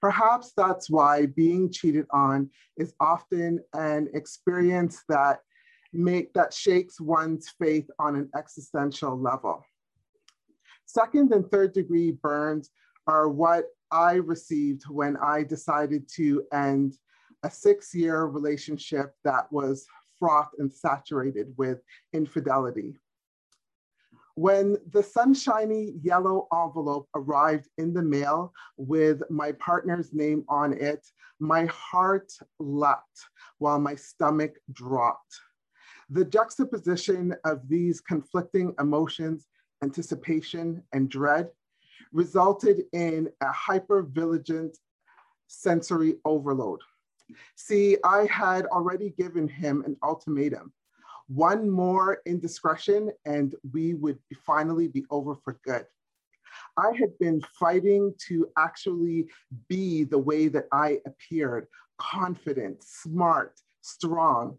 Perhaps that's why being cheated on is often an experience that make that shakes one's faith on an existential level. Second and third degree burns are what I received when I decided to end a six year relationship that was fraught and saturated with infidelity. When the sunshiny yellow envelope arrived in the mail with my partner's name on it, my heart leapt while my stomach dropped. The juxtaposition of these conflicting emotions, anticipation and dread, resulted in a hyper-vigilant sensory overload. See, I had already given him an ultimatum one more indiscretion and we would finally be over for good. I had been fighting to actually be the way that I appeared confident, smart, strong.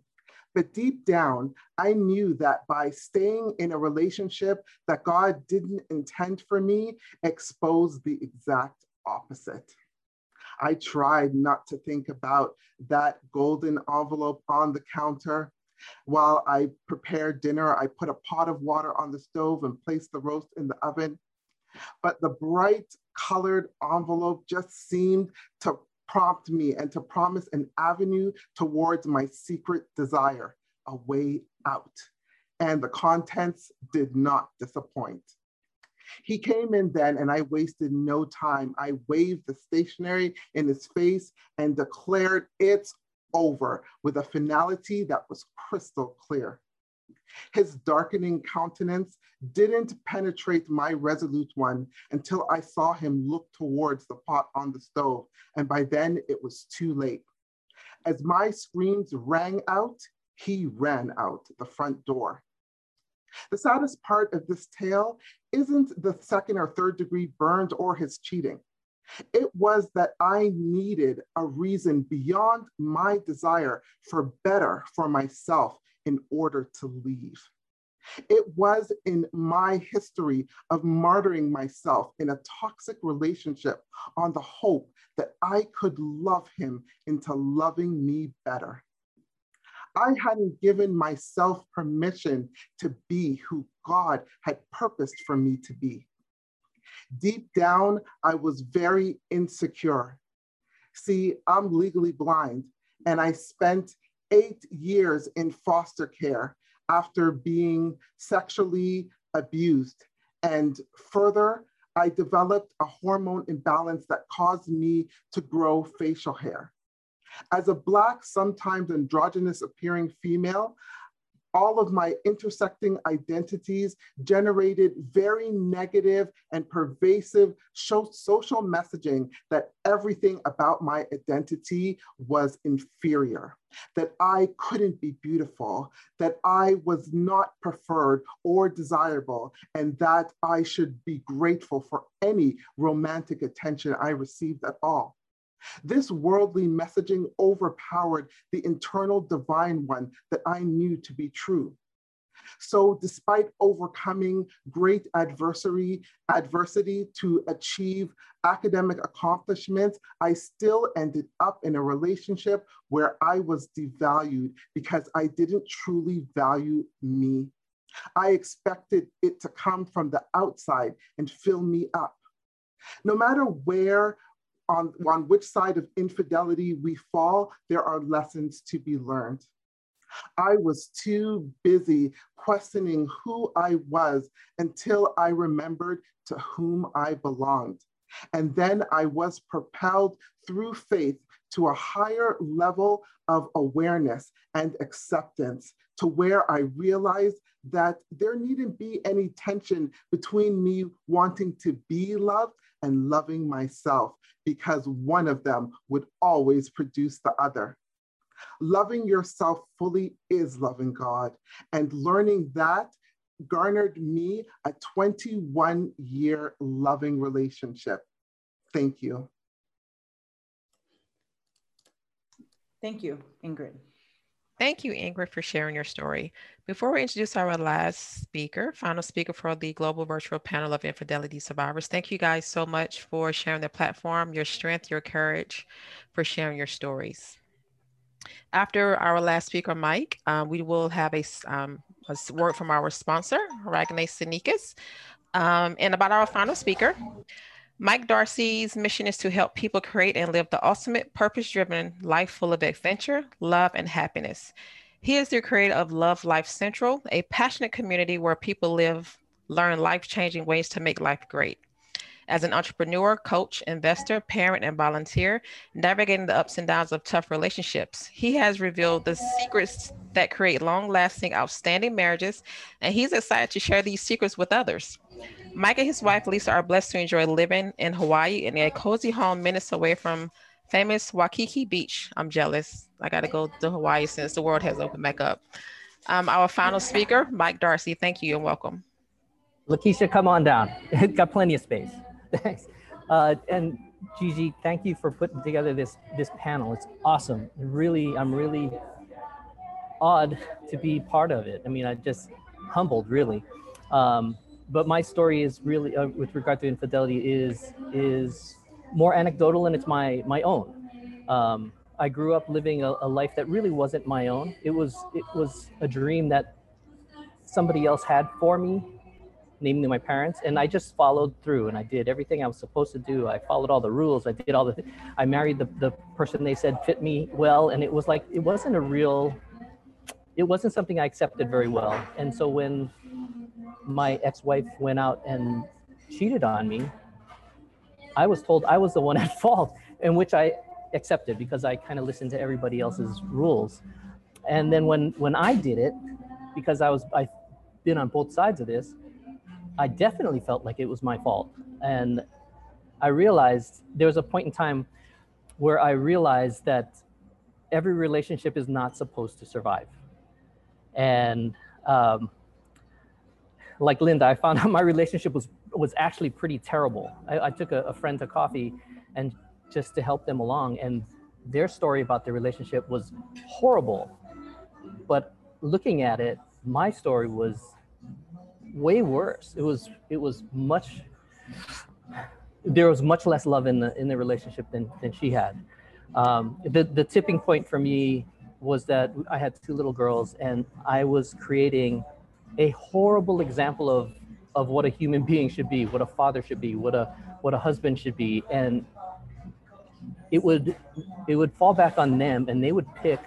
But deep down, I knew that by staying in a relationship that God didn't intend for me exposed the exact opposite. I tried not to think about that golden envelope on the counter, while I prepared dinner, I put a pot of water on the stove and placed the roast in the oven. But the bright colored envelope just seemed to prompt me and to promise an avenue towards my secret desire, a way out. And the contents did not disappoint. He came in then, and I wasted no time. I waved the stationery in his face and declared, It's over with a finality that was crystal clear. His darkening countenance didn't penetrate my resolute one until I saw him look towards the pot on the stove, and by then it was too late. As my screams rang out, he ran out the front door. The saddest part of this tale isn't the second or third degree burns or his cheating. It was that I needed a reason beyond my desire for better for myself in order to leave. It was in my history of martyring myself in a toxic relationship on the hope that I could love him into loving me better. I hadn't given myself permission to be who God had purposed for me to be. Deep down, I was very insecure. See, I'm legally blind, and I spent eight years in foster care after being sexually abused. And further, I developed a hormone imbalance that caused me to grow facial hair. As a Black, sometimes androgynous appearing female, all of my intersecting identities generated very negative and pervasive social messaging that everything about my identity was inferior, that I couldn't be beautiful, that I was not preferred or desirable, and that I should be grateful for any romantic attention I received at all. This worldly messaging overpowered the internal divine one that I knew to be true. So despite overcoming great adversary, adversity to achieve academic accomplishments, I still ended up in a relationship where I was devalued because I didn't truly value me. I expected it to come from the outside and fill me up. No matter where on, on which side of infidelity we fall, there are lessons to be learned. I was too busy questioning who I was until I remembered to whom I belonged. And then I was propelled through faith to a higher level of awareness and acceptance to where I realized that there needn't be any tension between me wanting to be loved and loving myself because one of them would always produce the other. Loving yourself fully is loving God, and learning that garnered me a 21 year loving relationship. Thank you. Thank you, Ingrid. Thank you, Ingrid, for sharing your story. Before we introduce our last speaker, final speaker for the Global Virtual Panel of Infidelity Survivors, thank you guys so much for sharing the platform, your strength, your courage, for sharing your stories. After our last speaker, Mike, uh, we will have a, um, a, word from our sponsor, Ragne Sinikas. Um, and about our final speaker, Mike Darcy's mission is to help people create and live the ultimate purpose driven life full of adventure, love, and happiness. He is the creator of Love Life Central, a passionate community where people live, learn life changing ways to make life great. As an entrepreneur, coach, investor, parent, and volunteer, navigating the ups and downs of tough relationships, he has revealed the secrets that create long lasting, outstanding marriages, and he's excited to share these secrets with others. Mike and his wife Lisa are blessed to enjoy living in Hawaii in a cozy home minutes away from famous Waikiki Beach. I'm jealous. I got to go to Hawaii since the world has opened back up. Um, our final speaker, Mike Darcy. Thank you and welcome. Lakeisha, come on down. [LAUGHS] got plenty of space. [LAUGHS] Thanks. Uh, and Gigi, thank you for putting together this this panel. It's awesome. Really, I'm really odd to be part of it. I mean, I just humbled really. Um, but my story is really uh, with regard to infidelity is is more anecdotal and it's my my own. Um, I grew up living a, a, life that really wasn't my own. It was it was a dream that somebody else had for me, namely my parents, and I just followed through and I did everything I was supposed to do. I followed all the rules. I did all the. Th- I married the the person they said fit me well, and it was like it wasn't a real. It wasn't something I accepted very well, and so when my ex-wife went out and cheated on me, I was told I was the one [LAUGHS] at fault, in which I accepted because I kind of listened to everybody else's rules. And then when when I did it, because I was I've been on both sides of this, I definitely felt like it was my fault. And I realized there was a point in time where I realized that every relationship is not supposed to survive. And um, like Linda, I found [LAUGHS] out my relationship was was actually pretty terrible. I, I took a, a, friend to coffee, and just to help them along, and their story about their relationship was horrible. But looking at it, my story was way worse. It was it was much. There was much less love in the in the relationship than than she had. Um, the the tipping point for me was that I had two little girls, and I was creating a horrible example of of what a human [LAUGHS] being should be, what a father should be, what a what a husband should be, and it would it would fall back on them, and they would pick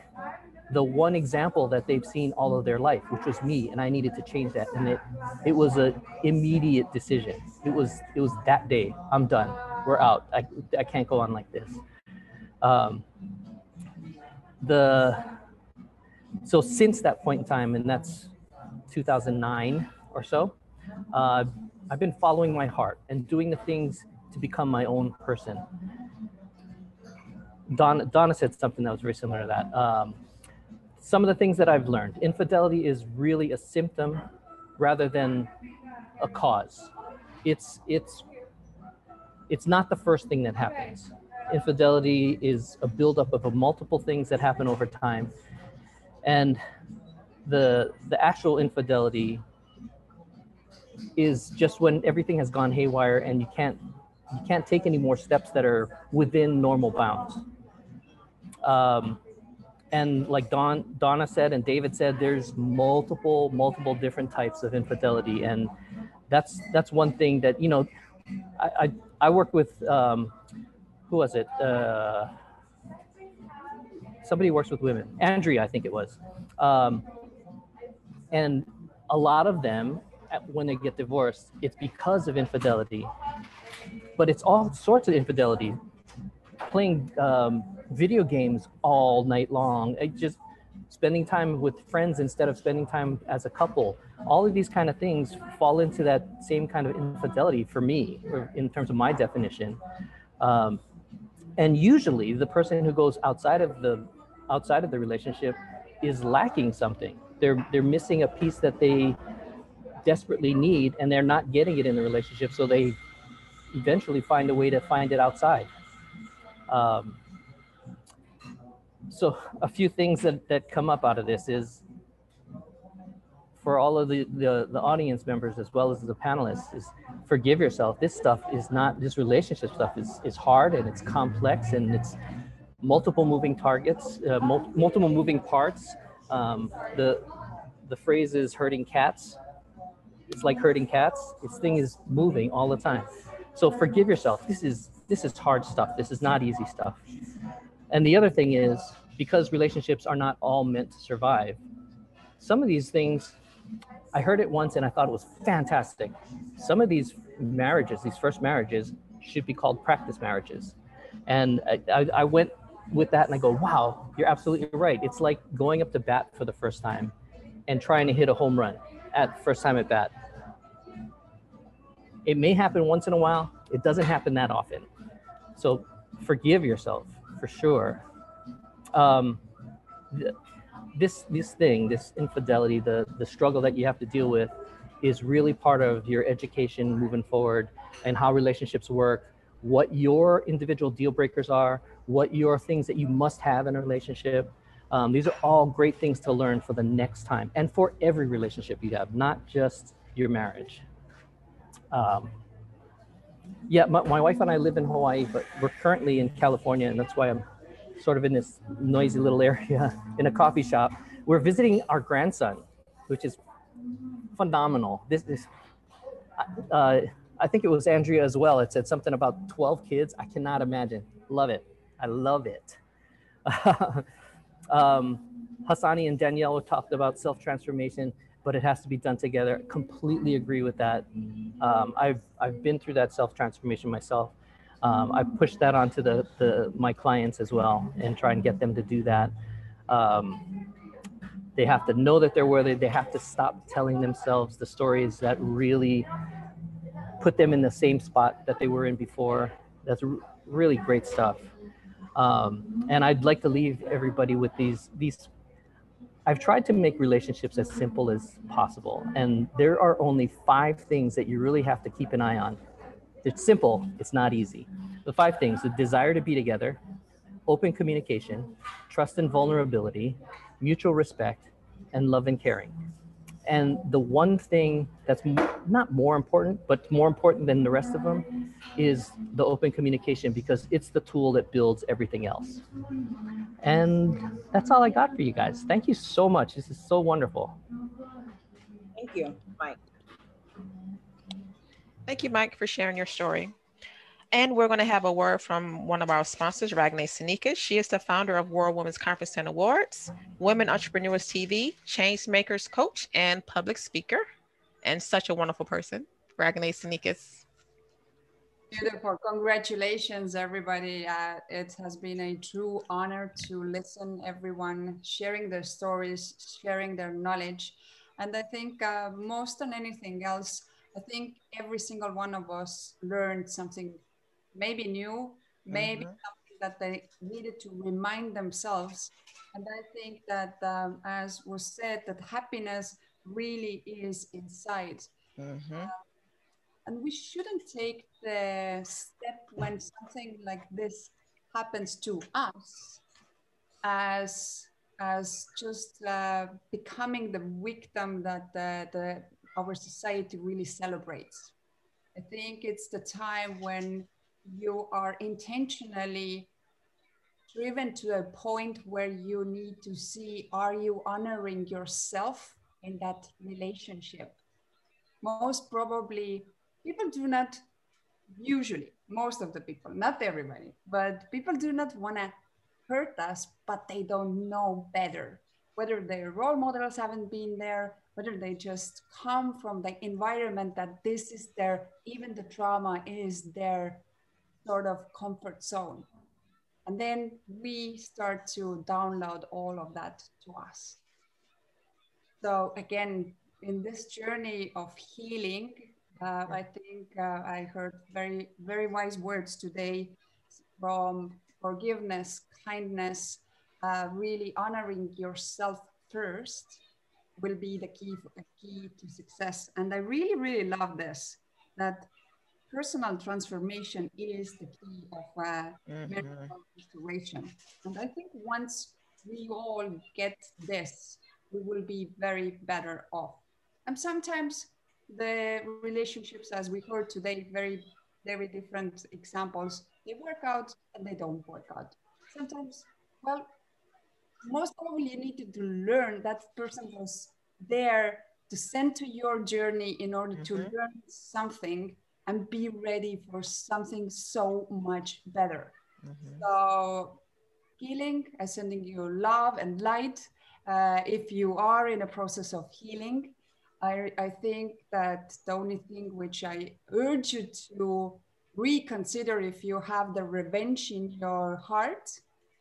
the one example that they've seen all of their life, which was me, and I needed to change that, and it it was a immediate decision. It was it was that day. I'm done. We're out. I I can't go on like this. Um, the so since that point in time, and that's 2009 or so, uh, I've been following my heart and doing the things to become my own person. Donna, Donna said something that was very similar to that. Um, some of the things that I've learned infidelity is really a symptom rather than a cause. It's, it's, it's not the first thing that happens. Infidelity is a buildup of a multiple things that happen over time. And the, the actual infidelity is just when everything has gone haywire and you can't you can't take any more steps that are within normal bounds. Um, and like Don Donna said and David said, there's multiple multiple different types of infidelity, and that's that's one thing that you know. I I, I work with um, who was it? Uh, somebody works with women. Andrea, I think it was. Um, and a lot of them when they get divorced, it's because of infidelity. But it's all sorts of infidelity. Playing um, video games all night long, just spending time with friends instead of spending time as a couple. All of these kind of things fall into that same kind of infidelity for me, in terms of my definition. Um, and usually, the person who goes outside of the outside of the relationship is lacking something. They're they're missing a piece that they desperately need and they're not getting it in the relationship so they eventually find a way to find it outside um, so a few things that, that come up out of this is for all of the, the, the audience members as well as the panelists is forgive yourself this stuff is not this relationship stuff is, is hard and it's complex and it's multiple moving targets uh, mul- multiple moving parts um, the the phrase is herding cats it's like herding cats. This thing is moving all the time. So forgive yourself. This is this is hard stuff. This is not easy stuff. And the other thing is because relationships are not all meant to survive. Some of these things, I heard it once and I thought it was fantastic. Some of these marriages, these first marriages, should be called practice marriages. And I, I, I went with that and I go, wow, you're absolutely right. It's like going up to bat for the first time and trying to hit a home run at first time at bat. It may happen once in a while. It doesn't happen that often. So forgive yourself for sure. Um, this this thing, this infidelity, the the struggle that you have to deal with, is really part of your education moving forward and how relationships work, what your individual deal breakers are, what your things that you must have in a relationship. Um, these are all great things to learn for the next time and for every relationship you have, not just your marriage. Um, yeah, my, my wife and I live in Hawaii, but we're currently in California, and that's why I'm sort of in this noisy little area [LAUGHS] in a coffee shop. We're visiting our grandson, which is phenomenal. This is, uh, I think it was Andrea as well. It said something about 12 kids. I cannot imagine. Love it. I love it. [LAUGHS] um, Hassani and Danielle talked about self transformation, but it has to be done together. Completely agree with that. Um, I've I've been through that self transformation myself. Um, I push that onto the, the my clients as well and try and get them to do that. Um, they have to know that they're worthy. They have to stop telling themselves the stories that really put them in the same spot that they were in before. That's really great stuff. Um, and I'd like to leave everybody with these these. I've tried to make relationships as simple as possible, and there are only five things that you really have to keep an eye on. It's simple. It's not easy. The five things: the desire to be together, open communication, trust and vulnerability, mutual respect, and love and caring. And the one thing that's not more important, but more important than the rest of them is the open communication because it's the tool that builds everything else. And that's all I got for you guys. Thank you so much. This is so wonderful. Thank you, Mike. Thank you, Mike, for sharing your story. And we're going to have a word from one of our sponsors, Ragne Sanika. She is the founder of World Women's Conference and Awards, Women Entrepreneurs TV, Change Makers Coach, and public speaker, and such a wonderful person, Ragne Sinikas. Beautiful. Congratulations, everybody. Uh, it has been a true honor to listen everyone sharing their stories, sharing their knowledge. And I think uh, most than anything else, I think every single one of us learned something maybe new, maybe mm-hmm. something that they needed to remind themselves. And I think that, um, as was said, that happiness really is inside. Mm-hmm. Uh, and we shouldn't take the step when something like this happens to us as as just uh, becoming the victim that the, the, our society really celebrates. I think it's the time when you are intentionally driven to a point where you need to see are you honoring yourself in that relationship most probably people do not usually most of the people not everybody but people do not want to hurt us but they don't know better whether their role models haven't been there whether they just come from the environment that this is their even the trauma is their sort of comfort zone. And then we start to download all of that to us. So again, in this journey of healing, uh, I think uh, I heard very, very wise words today from forgiveness, kindness, uh, really honoring yourself first will be the key, key to success. And I really, really love this, that personal transformation is the key of uh, mm-hmm. restoration. And I think once we all get this, we will be very better off. And sometimes the relationships, as we heard today, very, very different examples, they work out and they don't work out. Sometimes, well, most probably you needed to learn that person was there to send to your journey in order mm-hmm. to learn something and be ready for something so much better. Mm-hmm. So healing, uh, sending you love and light. Uh, if you are in a process of healing, I, I think that the only thing which I urge you to reconsider if you have the revenge in your heart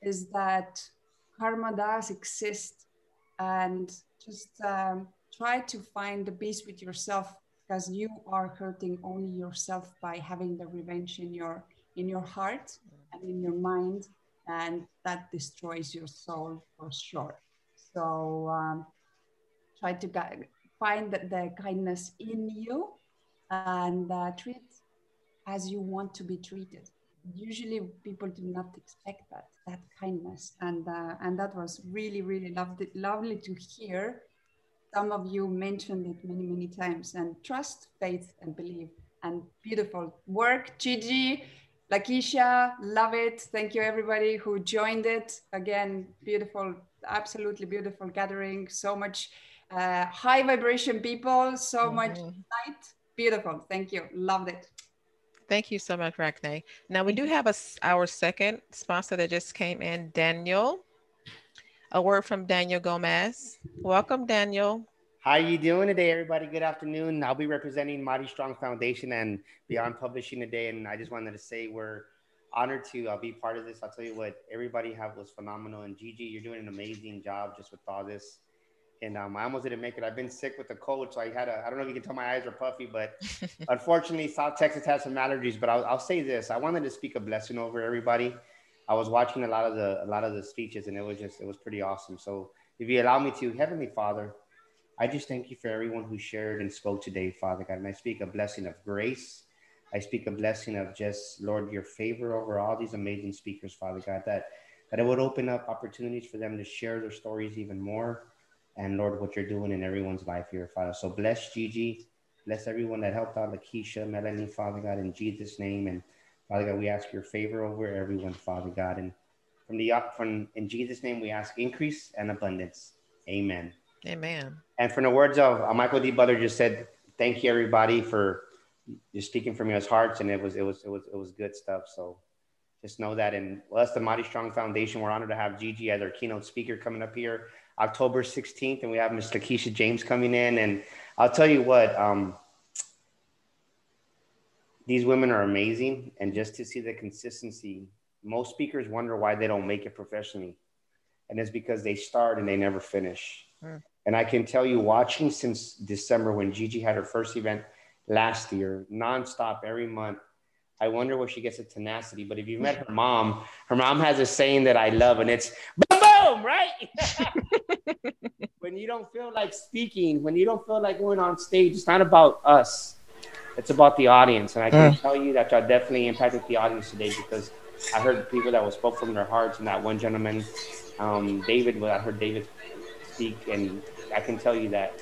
is that karma does exist and just um, try to find the peace with yourself because you are hurting only yourself by having the revenge in your in your heart and in your mind and that destroys your soul for sure. So um, try to find the, the, kindness in you and uh, treat as you want to be treated usually people do not expect that that kindness and uh, and that was really really lovely lovely to hear some of you mentioned it many many times and trust faith and believe and beautiful work gigi Lakeisha, love it. Thank you everybody who joined it. Again, beautiful, absolutely beautiful gathering. So much uh, high vibration people, so mm -hmm. much light. Beautiful. Thank you. Loved it. Thank you so much, Ragne. Now we do have a, our second sponsor that just came in, Daniel. A word from Daniel Gomez. Welcome, Daniel. How are you doing today, everybody? Good afternoon. I'll be representing Mighty Strong Foundation and Beyond Publishing today, and I just wanted to say we're honored to uh, be part of this. I'll tell you what, everybody have was phenomenal, and Gigi, you're doing an amazing job just with all this and um, I almost didn't make it. I've been sick with the cold, so I had a. I don't know if you can tell my eyes are puffy, but [LAUGHS] unfortunately, South Texas has some allergies. But I'll, I'll say this: I wanted to speak a blessing over everybody. I was watching a lot of the a lot of the speeches, and it was just it was pretty awesome. So if you allow me to, Heavenly Father, I just thank you for everyone who shared and spoke today, Father God. And I speak a blessing of grace. I speak a blessing of just Lord your favor over all these amazing speakers, Father God. That that it would open up opportunities for them to share their stories even more and Lord, what you're doing in everyone's life here, Father. So bless Gigi, bless everyone that helped out, Lakeisha, Melanie, Father God, in Jesus' name. And Father God, we ask your favor over everyone, Father God. And from the from in Jesus' name, we ask increase and abundance. Amen. Amen. And from the words of uh, Michael D. Butler just said, thank you everybody for just speaking from your hearts. And it was it was it was it was good stuff. So just know that. And well, that's the Mighty Strong Foundation. We're honored to have Gigi as our keynote speaker coming up here. October 16th, and we have Ms. Lakeisha James coming in. And I'll tell you what, um, these women are amazing. And just to see the consistency, most speakers wonder why they don't make it professionally. And it's because they start and they never finish. Mm. And I can tell you, watching since December when Gigi had her first event last year, nonstop every month, I wonder where she gets the tenacity. But if you met her mom, her mom has a saying that I love, and it's boom, right? [LAUGHS] when you don't feel like speaking, when you don't feel like going on stage, it's not about us. It's about the audience. And I can mm. tell you that I definitely impacted the audience today because I heard people that were spoke from their hearts. And that one gentleman, um, David, well, I heard David speak. And I can tell you that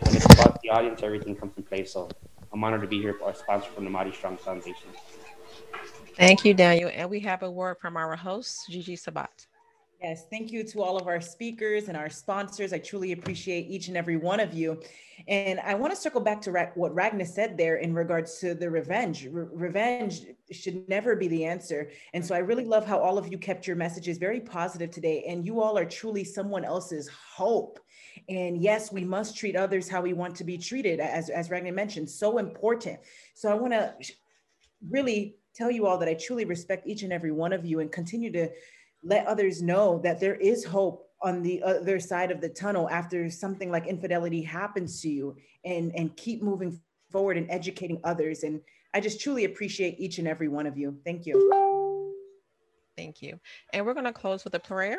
when it's about the audience, everything comes in place. So I'm honored to be here for a sponsor from the Mighty Strong Foundation. Thank you, Daniel. And we have a word from our host, Gigi Sabat. Yes, thank you to all of our speakers and our sponsors. I truly appreciate each and every one of you. And I want to circle back to what Ragna said there in regards to the revenge. Re- revenge should never be the answer. And so I really love how all of you kept your messages very positive today. And you all are truly someone else's hope. And yes, we must treat others how we want to be treated, as, as Ragna mentioned, so important. So I want to really tell you all that I truly respect each and every one of you and continue to let others know that there is hope on the other side of the tunnel after something like infidelity happens to you and and keep moving forward and educating others. And i just truly appreciate each and every one of you. Thank you. Thank you. And we're going to close with a prayer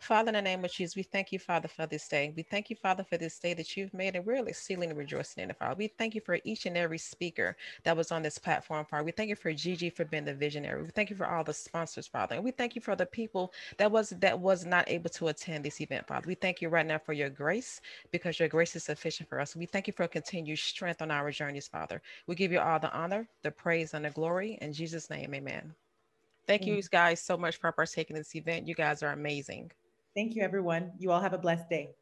Father, in the name of Jesus, we thank you, Father, for this day. We thank you, Father, for this day that you've made, and we're exceedingly rejoicing in it, Father. We thank you for each and every speaker that was on this platform, Father. We thank you for Gigi for being the visionary. We thank you for all the sponsors, Father, and we thank you for the people that was that was not able to attend this event, Father. We thank you right now for your grace because your grace is sufficient for us. We thank you for continued strength on our journeys, Father. We give you all the honor, the praise, and the glory in Jesus' name, Amen. Thank you guys so much for partaking in this event. You guys are amazing. Thank you, everyone. You all have a blessed day.